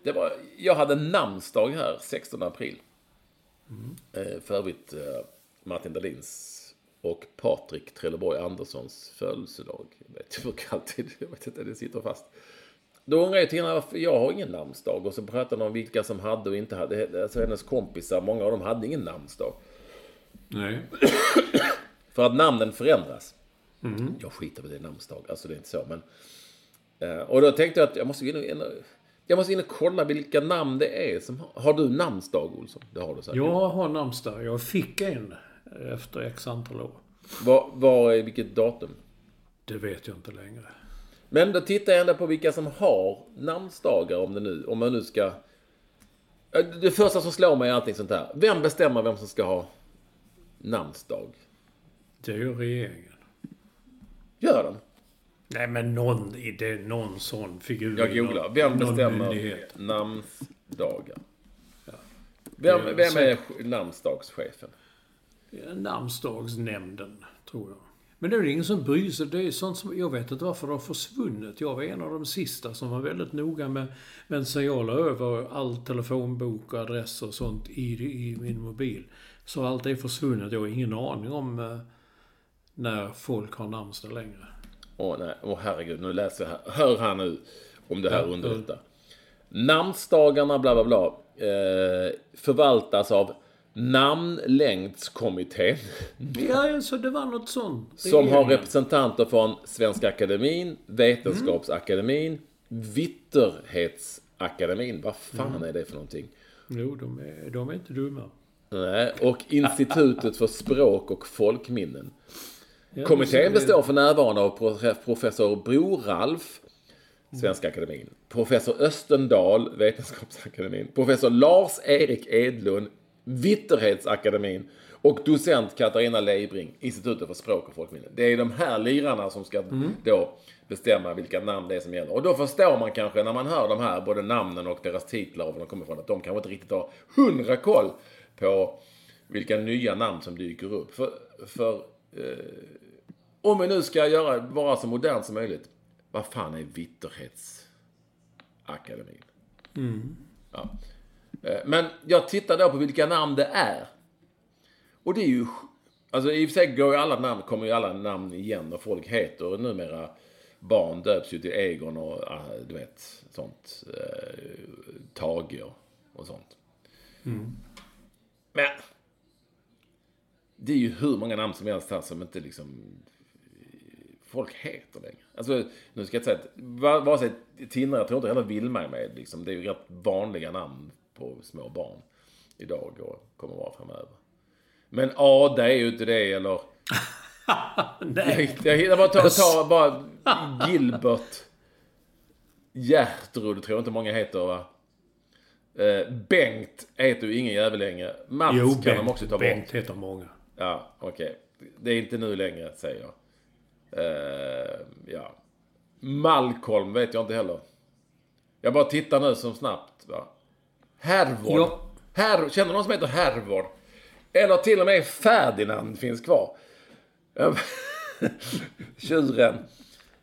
Det var, jag hade namnsdag här, 16 april. Mm. För övrigt eh, Martin Dahlins och Patrik Trelleborg Anderssons födelsedag. Jag vet, jag brukar alltid, jag vet inte, det sitter fast. Då undrar jag till henne varför jag har ingen namnsdag. Och så pratade de om vilka som hade och inte hade. Alltså hennes kompisar, många av dem hade ingen namnsdag. Nej. För att namnen förändras. Jag skiter på det namnsdag, alltså det är inte så. Men, eh, och då tänkte jag att jag måste in och, jag måste in och kolla vilka namn det är som har. Har du namnsdag, Olsson? Det har du säkert. Jag har namnsdag. Jag fick en efter x antal år. Vad är vilket datum? Det vet jag inte längre. Men då tittar jag ändå på vilka som har namnsdagar om det nu, om man nu ska... Det första som slår mig är allting sånt här. Vem bestämmer vem som ska ha namnsdag? Det är ju regeringen. Gör de? Nej men någon, det, någon sån figur. Jag googlar. Vem bestämmer namnsdagar? Vem, är vem är namnsdagschefen? Namnsdagsnämnden, tror jag. Men det är ingen som bryr sig. Det är sånt som, jag vet inte varför det har försvunnit. Jag var en av de sista som var väldigt noga med, men sen jag la över all telefonbok och adresser och sånt i, i min mobil. Så allt det försvunnit. Jag har ingen aning om eh, när folk har namnsdag längre. Åh nej, åh herregud, nu läser jag här. Hör här nu om det här underlättar. Namnsdagarna bla bla bla eh, förvaltas av namnlängdskommittén. Ja, så det var något sånt. Som har representanter från Svenska Akademin, Vetenskapsakademin, Vitterhetsakademin. Vad fan är det för någonting? Jo, de är, de är inte dumma. Nej, och Institutet för språk och folkminnen. Ja, Kommittén består för närvarande av pro- professor Bror-Ralf, Svenska Akademin, professor Östendal, Vetenskapsakademin, professor Lars-Erik Edlund, Vitterhetsakademin och docent Katarina Leibring, Institutet för språk och folkminnen. Det är de här lirarna som ska då bestämma vilka namn det är som gäller. Och då förstår man kanske när man hör de här, både namnen och deras titlar och var de kommer ifrån, att de kanske inte riktigt har hundra koll på vilka nya namn som dyker upp. För, för eh, om vi nu ska göra, vara så modernt som möjligt, vad fan är Vitterhetsakademin? Ja. Eh, Men jag tittar då på vilka namn det är. Och det är ju... Alltså i och för sig går ju alla namn, kommer ju alla namn igen och folk heter och numera barn döps ju till Egon och ah, du vet sånt. Eh, Tage och, och sånt. Men det är ju hur många namn som helst här som inte liksom folk heter längre. Alltså, nu ska jag inte säga att va- vare sig Tindra, jag tror inte heller Vilma är med. Liksom. Det är ju rätt vanliga namn på små barn idag och kommer vara framöver. Men Ada är ju inte det, eller... Nej. Jag hittar bara, ta, ta bara Gilbert. Gertrud tror jag inte många heter, va? Eh, Bengt heter ju ingen jävel längre. Mats Jo, kan Bengt, de också ta Bengt bort. heter många. Ja, okej. Det är inte nu längre, säger jag. Eh, ja. Malcolm vet jag inte heller. Jag bara tittar nu som snabbt. Va? Hervor. Ja. Her, känner någon som heter Hervor? Eller till och med Ferdinand finns kvar. Tjuren.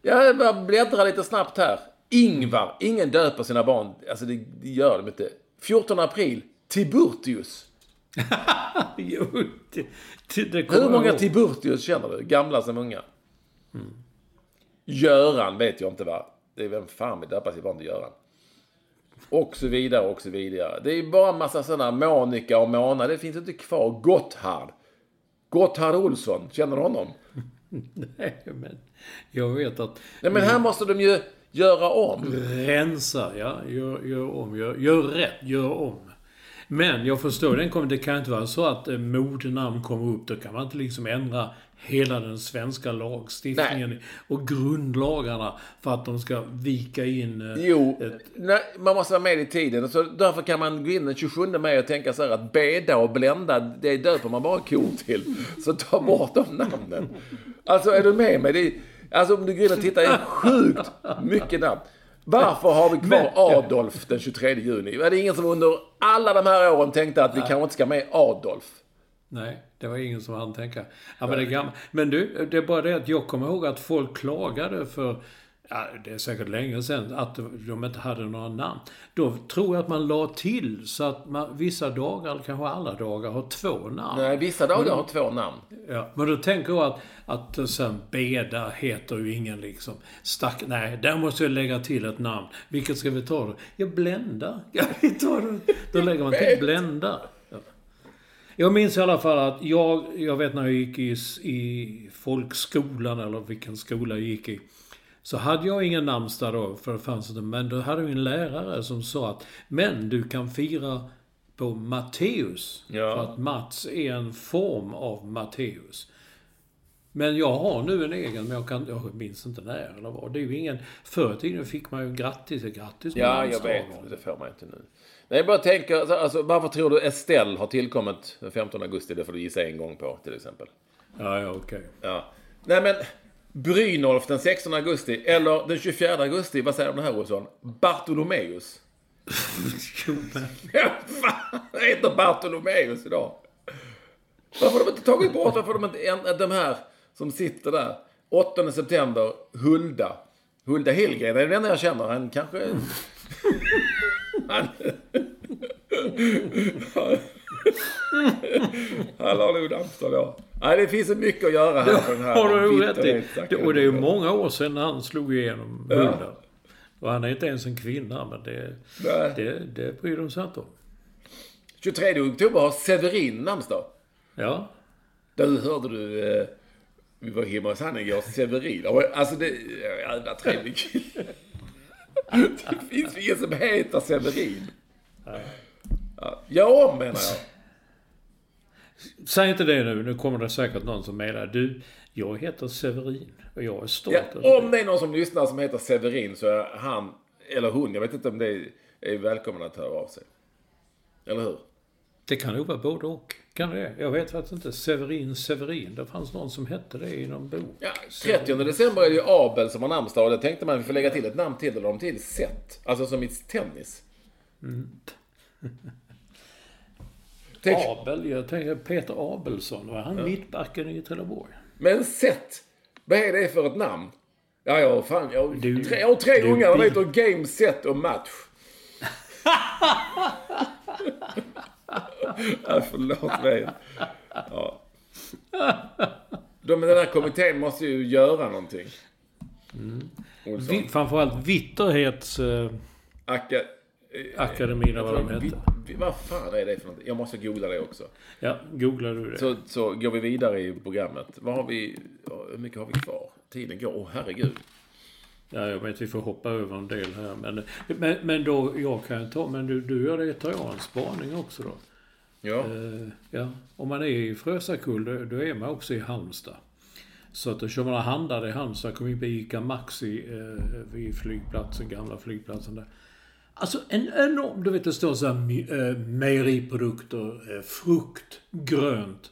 Jag bara bläddrar lite snabbt här. Ingvar. Ingen döper sina barn. Alltså det, det gör de inte. 14 april. Tiburtius. Jo, det, Hur många. Tiburtius känner du? Gamla som unga. Göran vet jag inte va. Det är vem fan vill döpa sitt barn till Göran. Och så vidare och så vidare. Det är bara en massa sådana Monica och Mona. Det finns inte kvar. Gotthard. Gotthard Olsson. Känner du honom? Nej, men jag vet att Nej men här måste de ju göra om. rensa, ja. Gör, gör om, gör, gör rätt, gör om. Men jag förstår, den kommer, det kan inte vara så att eh, modernamn kommer upp. Då kan man inte liksom ändra hela den svenska lagstiftningen och grundlagarna för att de ska vika in... eh, Jo, ett- nej, man måste vara med i tiden. Så därför kan man gå in den 27 maj och tänka så här att beda och blända, det döper man bara kor till. Så ta bort de namnen. Alltså är du med mig? Det är, alltså om du går in och tittar, det är sjukt mycket namn. Varför har vi kvar Adolf den 23 juni? Är det ingen som under alla de här åren tänkte att vi kanske inte ska med Adolf? Nej, det var ingen som hann tänka. Ja, men, det men du, det är bara det att jag kommer ihåg att folk klagade för, ja, det är säkert länge sedan, att de inte hade några namn. Då tror jag att man la till så att man, vissa dagar, eller kanske alla dagar, har två namn. Nej, vissa dagar har två namn. Ja, men då tänker jag att, att sen Beda heter ju ingen liksom. Stack, nej, där måste jag lägga till ett namn. Vilket ska vi ta då? Ja, Blenda. Ja, vi tar. Då lägger man till Blenda. Ja. Jag minns i alla fall att jag, jag vet när jag gick i, i folkskolan, eller vilken skola jag gick i. Så hade jag ingen namnsdag då, för det fanns inte. Men då hade vi en lärare som sa att Men du kan fira på Matteus. Ja. För att Mats är en form av Matteus. Men jag har nu en egen, men jag, kan, jag minns inte när eller vad. Det är ju ingen... Förr i tiden fick man ju grattis, grattis Ja, jag vet. Det får man inte nu. Nej, jag bara tänker, alltså, alltså, varför tror du Estelle har tillkommit den 15 augusti? Det får du gissa en gång på, till exempel. Ja, ja, okej. Ja. Nej men, Brynolf den 16 augusti, eller den 24 augusti, vad säger du om det här Olsson? Bartolomeus. Ja, fan, heter Bartolomeus idag. Varför har de inte tagit bort, varför har de inte, en, de här som sitter där. 8 september, Hulda. Hulda Hillgren, det är den enda jag känner. Han kanske... Han... Han har nog namnsdag då. Nej, det finns mycket att göra här på den här har du rätt i. Och det är ju många år sedan han slog igenom Hulda. Och han är inte ens en kvinna, men det, Nej. det, det bryr de sig inte om. 23 oktober har Severin namnsdag. Ja. Du hörde du, eh, vi var hemma hos han igår, Severin. Alltså det, jävla trevlig kille. Det finns ingen som heter Severin. Ja, om menar jag. Säg inte det nu, nu kommer det säkert någon som menar du, jag heter Severin och jag är stolt Ja, över om det är någon som lyssnar som heter Severin så är han, eller hon, jag vet inte om det är, är välkommen att höra av sig. Eller hur? Det kan nog vara både och. Kan det? Jag vet faktiskt inte. Severin, Severin. Det fanns någon som hette det i någon bok. Ja, 30 december är det ju Abel som har namnsdag och det tänkte man får lägga till ett namn till, eller om till Seth. Alltså som i tennis. Tänk, Abel, jag tänker Peter Abelsson. Var han mittbacken i Trelleborg? Men Seth, vad är det för ett namn? Ja, har fan, jag, Du- tre, jag har tre du- ungar, de heter Game, Set och Match. ja, förlåt mig. Ja. De, den här kommittén måste ju göra någonting. Olsson. Vi, framförallt Vitterhets... Eh, Aka, akademin eller vad de hette. vad fan är det för någonting? Jag måste googla det också. Ja, googlar du det. Så, så går vi vidare i programmet. Vad har vi, hur mycket har vi kvar? Tiden går, åh herregud. Ja, jag vet vi får hoppa över en del här. Men, men, men då, jag kan ta, men du, du gör det, tar jag en spaning också då. Ja. Eh, ja, om man är i Frösakull då, då är man också i Halmstad. Så att då kör man och handlar i Halmstad, kommer in på ICA Maxi eh, vid flygplatsen, gamla flygplatsen där. Alltså en enorm, du vet det står så här my- äh, mejeriprodukter, frukt, grönt.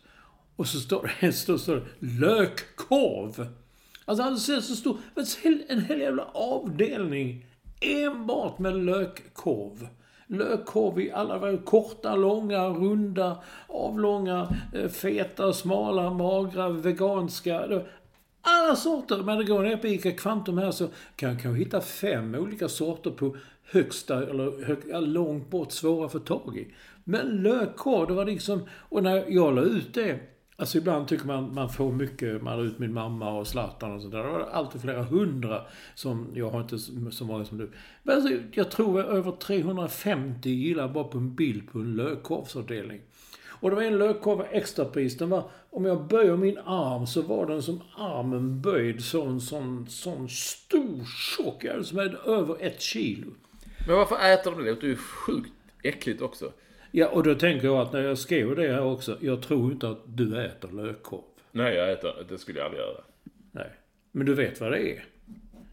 Och så står det, står, står det lökkorv. Alltså han ser så stor, en hel, jävla avdelning enbart med lökkorv. Lökkorv i alla korta, långa, runda, avlånga, eh, feta, smala, magra, veganska. Alla sorter. Men det går ner på ICA Kvantum här så kan jag kanske hitta fem olika sorter på högsta, eller hög, långt bort, svåra att få tag i. Men lökkorv, det var liksom... Och när jag la ut det Alltså ibland tycker man man får mycket, man har ut min mamma och Zlatan och sådär. Det var alltid flera hundra som, jag har inte så många som du. Men alltså, jag tror över 350 gillar bara på en bild på en lökkorvsavdelning. Och det var en lökkorv extrapris. Den var, om jag böjer min arm så var den som armen böjd så en sån, sån stor tjock, som är över ett kilo. Men varför äter de det? Det låter ju sjukt äckligt också. Ja, och då tänker jag att när jag skrev det här också, jag tror inte att du äter lökkorv. Nej, jag äter, det skulle jag aldrig göra. Nej. Men du vet vad det är?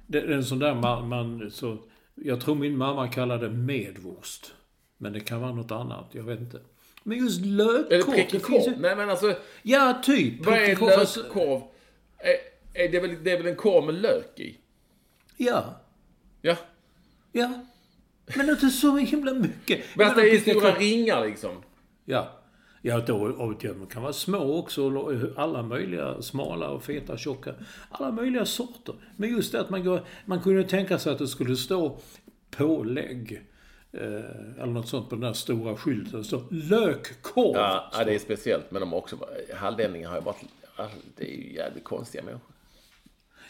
Det är en sån där man, man så, jag tror min mamma kallade det medvurst. Men det kan vara något annat, jag vet inte. Men just lökkorv. Det prickig korv? ju- Nej, men alltså. Ja, typ. Vad är lökkorv? Är, är det, väl, det är väl en korv med lök i? Ja. Ja. Ja. Men inte så himla mycket. Men att det är stora korv- ringar liksom. Ja. Ja, de kan vara små också. Alla möjliga, smala och feta, tjocka. Alla möjliga sorter. Men just det att man går... Man kunde tänka sig att det skulle stå pålägg. Eh, eller något sånt på den där stora skylten. Står lökkorv. Ja, ja, det är speciellt. Men de har också... Hallänningar har ju varit... Det är ju jävligt konstiga människor.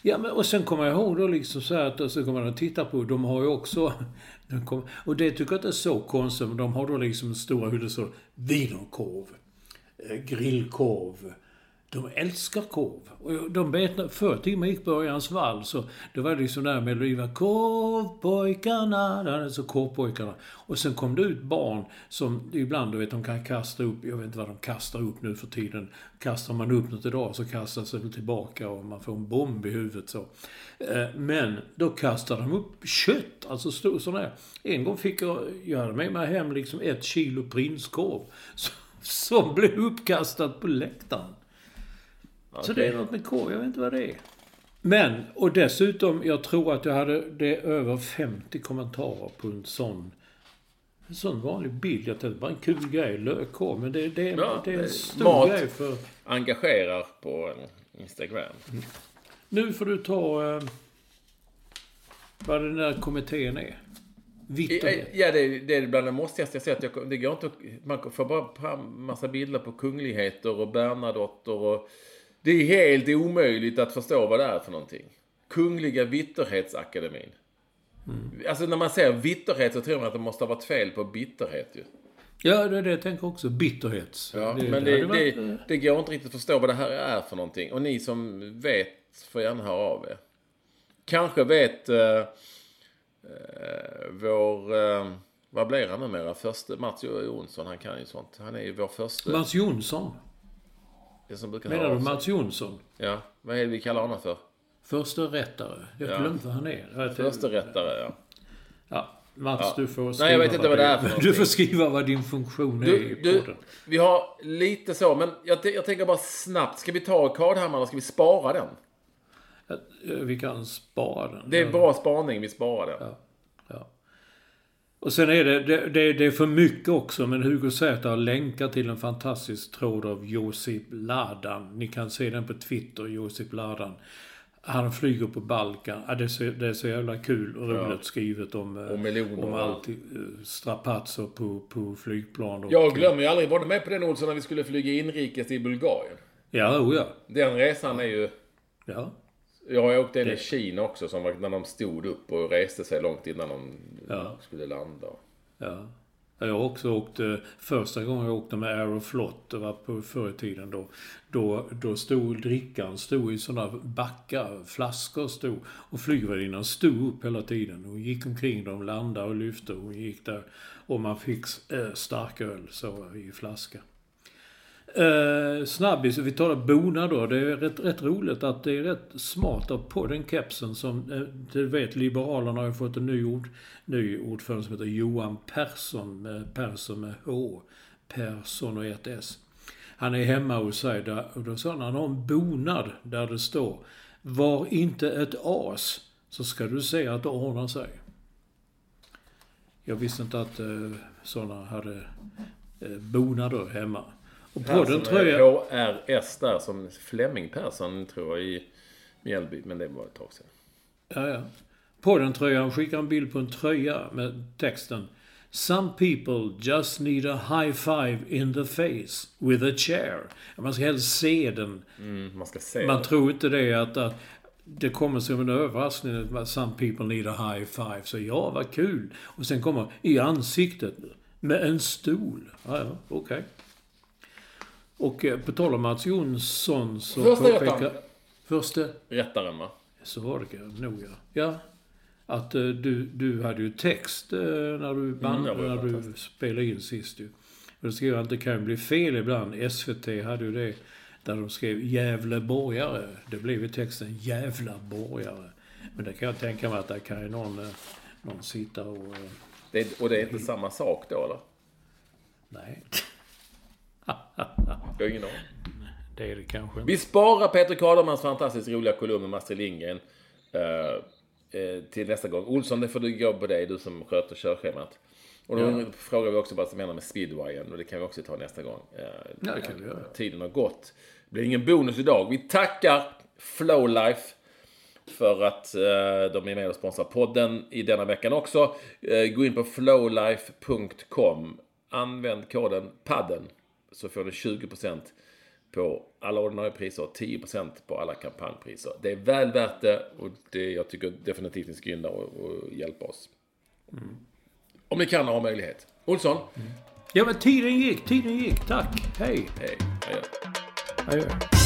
Ja, men och sen kommer jag ihåg då liksom så här att så kommer man att titta på, de har ju också, de kom, och det tycker jag inte är så konstigt, men de har då liksom stora hyllor så wienerkorv, eh, grillkorv. De älskar korv. Och de vet, förr till man gick på Örjans vall så det var liksom där med Korvpojkarna, där korvpojkarna. Och sen kom det ut barn som ibland, du vet, de kan kasta upp, jag vet inte vad de kastar upp nu för tiden. Kastar man upp något idag så kastas det väl tillbaka och man får en bomb i huvudet så. Eh, men då kastade de upp kött, alltså stor sån här. En gång fick jag, jag hade med mig hem liksom ett kilo prinskorv. Som blev uppkastat på läktaren. Så det är något med korv, jag vet inte vad det är. Men, och dessutom, jag tror att jag hade det över 50 kommentarer på en sån en sån vanlig bild. Jag tänkte bara en kul grej, lökkorv. Men det, det, Ja, det är en stor mat. grej för... Engagerar på en Instagram. Nu får du ta eh, vad den där kommittén är. Vitterhet. Ja, det är, det är bland det måstigaste jag sett. Jag, det går inte att, Man får bara fram massa bilder på kungligheter och Bernadotter och... Det är helt omöjligt att förstå vad det är för någonting. Kungliga Vitterhetsakademin. Alltså när man säger vitterhet så tror man att det måste ha varit fel på bitterhet ju. Ja, det är det jag tänker också. Bitterhets. Ja, men det, hade varit, det, eh, det går inte riktigt att förstå vad det här är för någonting. Och ni som vet får gärna höra av er. Kanske vet eh, eh, vår... Eh, vad blir han numera? Förste, Mats Jonsson, han kan ju sånt. Han är ju vår första. Mats Jonsson. Det som brukar Menar du. Mats Jonsson? Ja, vad är det vi kallar honom för? Första rättare. Jag Ja. glömde vad han är. Första rättare, ja. Ja, Mats, Ja. du får Nej, skriva jag vet inte vad det är för Du får skriva vad din funktion är Du, i du, podden. vi har lite så, men jag, jag tänker bara snabbt. Ska vi ta Kadhammar eller ska vi spara den? Ja, Vi kan spara den. Det är en bra spaning, vi sparar den. Ja. Och sen är det, det, det, det är för mycket också, men Hugo Zäta har länkat till en fantastisk tråd av Josip Ladan. Ni kan se den på Twitter, Josip Ladan. Han flyger på Balkan. Ja, det, är så, det är så jävla kul och roligt skrivet om, eh, Och meloner om allt, eh, strapatser på, på flygplan. Och, Jag glömmer ju aldrig, var du med på den Olsson när vi skulle flyga inrikes i Bulgarien? Ja, oh ja. Den resan är ju... Ja. Jag har åkt en i Kina också, som var när de stod upp och reste sig långt innan de Ja. skulle landa. Ja. Jag har också åkt, eh, första gången jag åkte med Aeroflot, det var på förr i tiden då, då, då stod drickan stod i sådana backar, flaskor stod, och flygvärdinnan stod upp hela tiden. Hon gick omkring dem, landade och lyfte, hon gick där. Och man fick eh, starköl så i flaska. Eh, snabbis, vi talar bona då. Det är rätt, rätt roligt att det är rätt smart att på den kepsen som, eh, du vet, Liberalerna har ju fått en ny, ord, ny ordförande som heter Johan Persson, med Persson med H. Persson och ett S. Han är hemma hos sig där, och då sa han, han har en bonad där det står Var inte ett as, så ska du se att det ordnar sig. Jag visste inte att eh, sådana hade eh, bonader hemma. Och podden tror jag... HRS där som Flemming Persson tror jag i Mjällby. Men det var ett tag sedan. Ja, ja. Podden-tröjan skickar en bild på en tröja med texten Some people just need a high five in the face with a chair. Man ska helst se den. Mm, man ska se Man det. tror inte det att, att det kommer som en överraskning att some people need a high five. Så ja, vad kul. Och sen kommer i ansiktet med en stol. Ja, ja, okej. Och eh, på tal om Mats Jonsson så Första påpekar... rättaren. Första Rättaren va? så var det nog ja. Ja. Att eh, du, du hade ju text eh, när du, band, Mm, var ju när du spelade in sist ju. Och då skrev jag att det kan bli fel ibland. SVT hade ju det där de skrev Gävleborgare. Det blev i texten Jävla borgare. Men det kan jag tänka mig att där kan ju någon, någon sitta och... Det, och det är inte samma sak då eller? Nej, Jag har ingen aning. det är det kanske inte. Vi sparar Peter Kadermans fantastiskt roliga kolumn med Astrid Lindgren eh, till nästa gång. Olsson, det får du gå på dig, du som sköter körschemat. Och då frågar vi också vad som händer med speedwayen och det kan vi också ta nästa gång. Eh, Ja, det kan vi göra. Tiden har gått. Det blir ingen bonus idag. Vi tackar Flowlife för att de är med och sponsrar podden i denna veckan också. Gå in på flowlife.com. Använd koden PADDEN så får du 20% på alla ordinarie priser och 10% på alla kampanjpriser. Det är väl värt det och det, jag tycker definitivt ni ska där och, och hjälpa oss. Om ni kan och har möjlighet. Olsson, Ja men tiden gick, tiden gick. Tack. Hej. hej. Adjö. Adjö.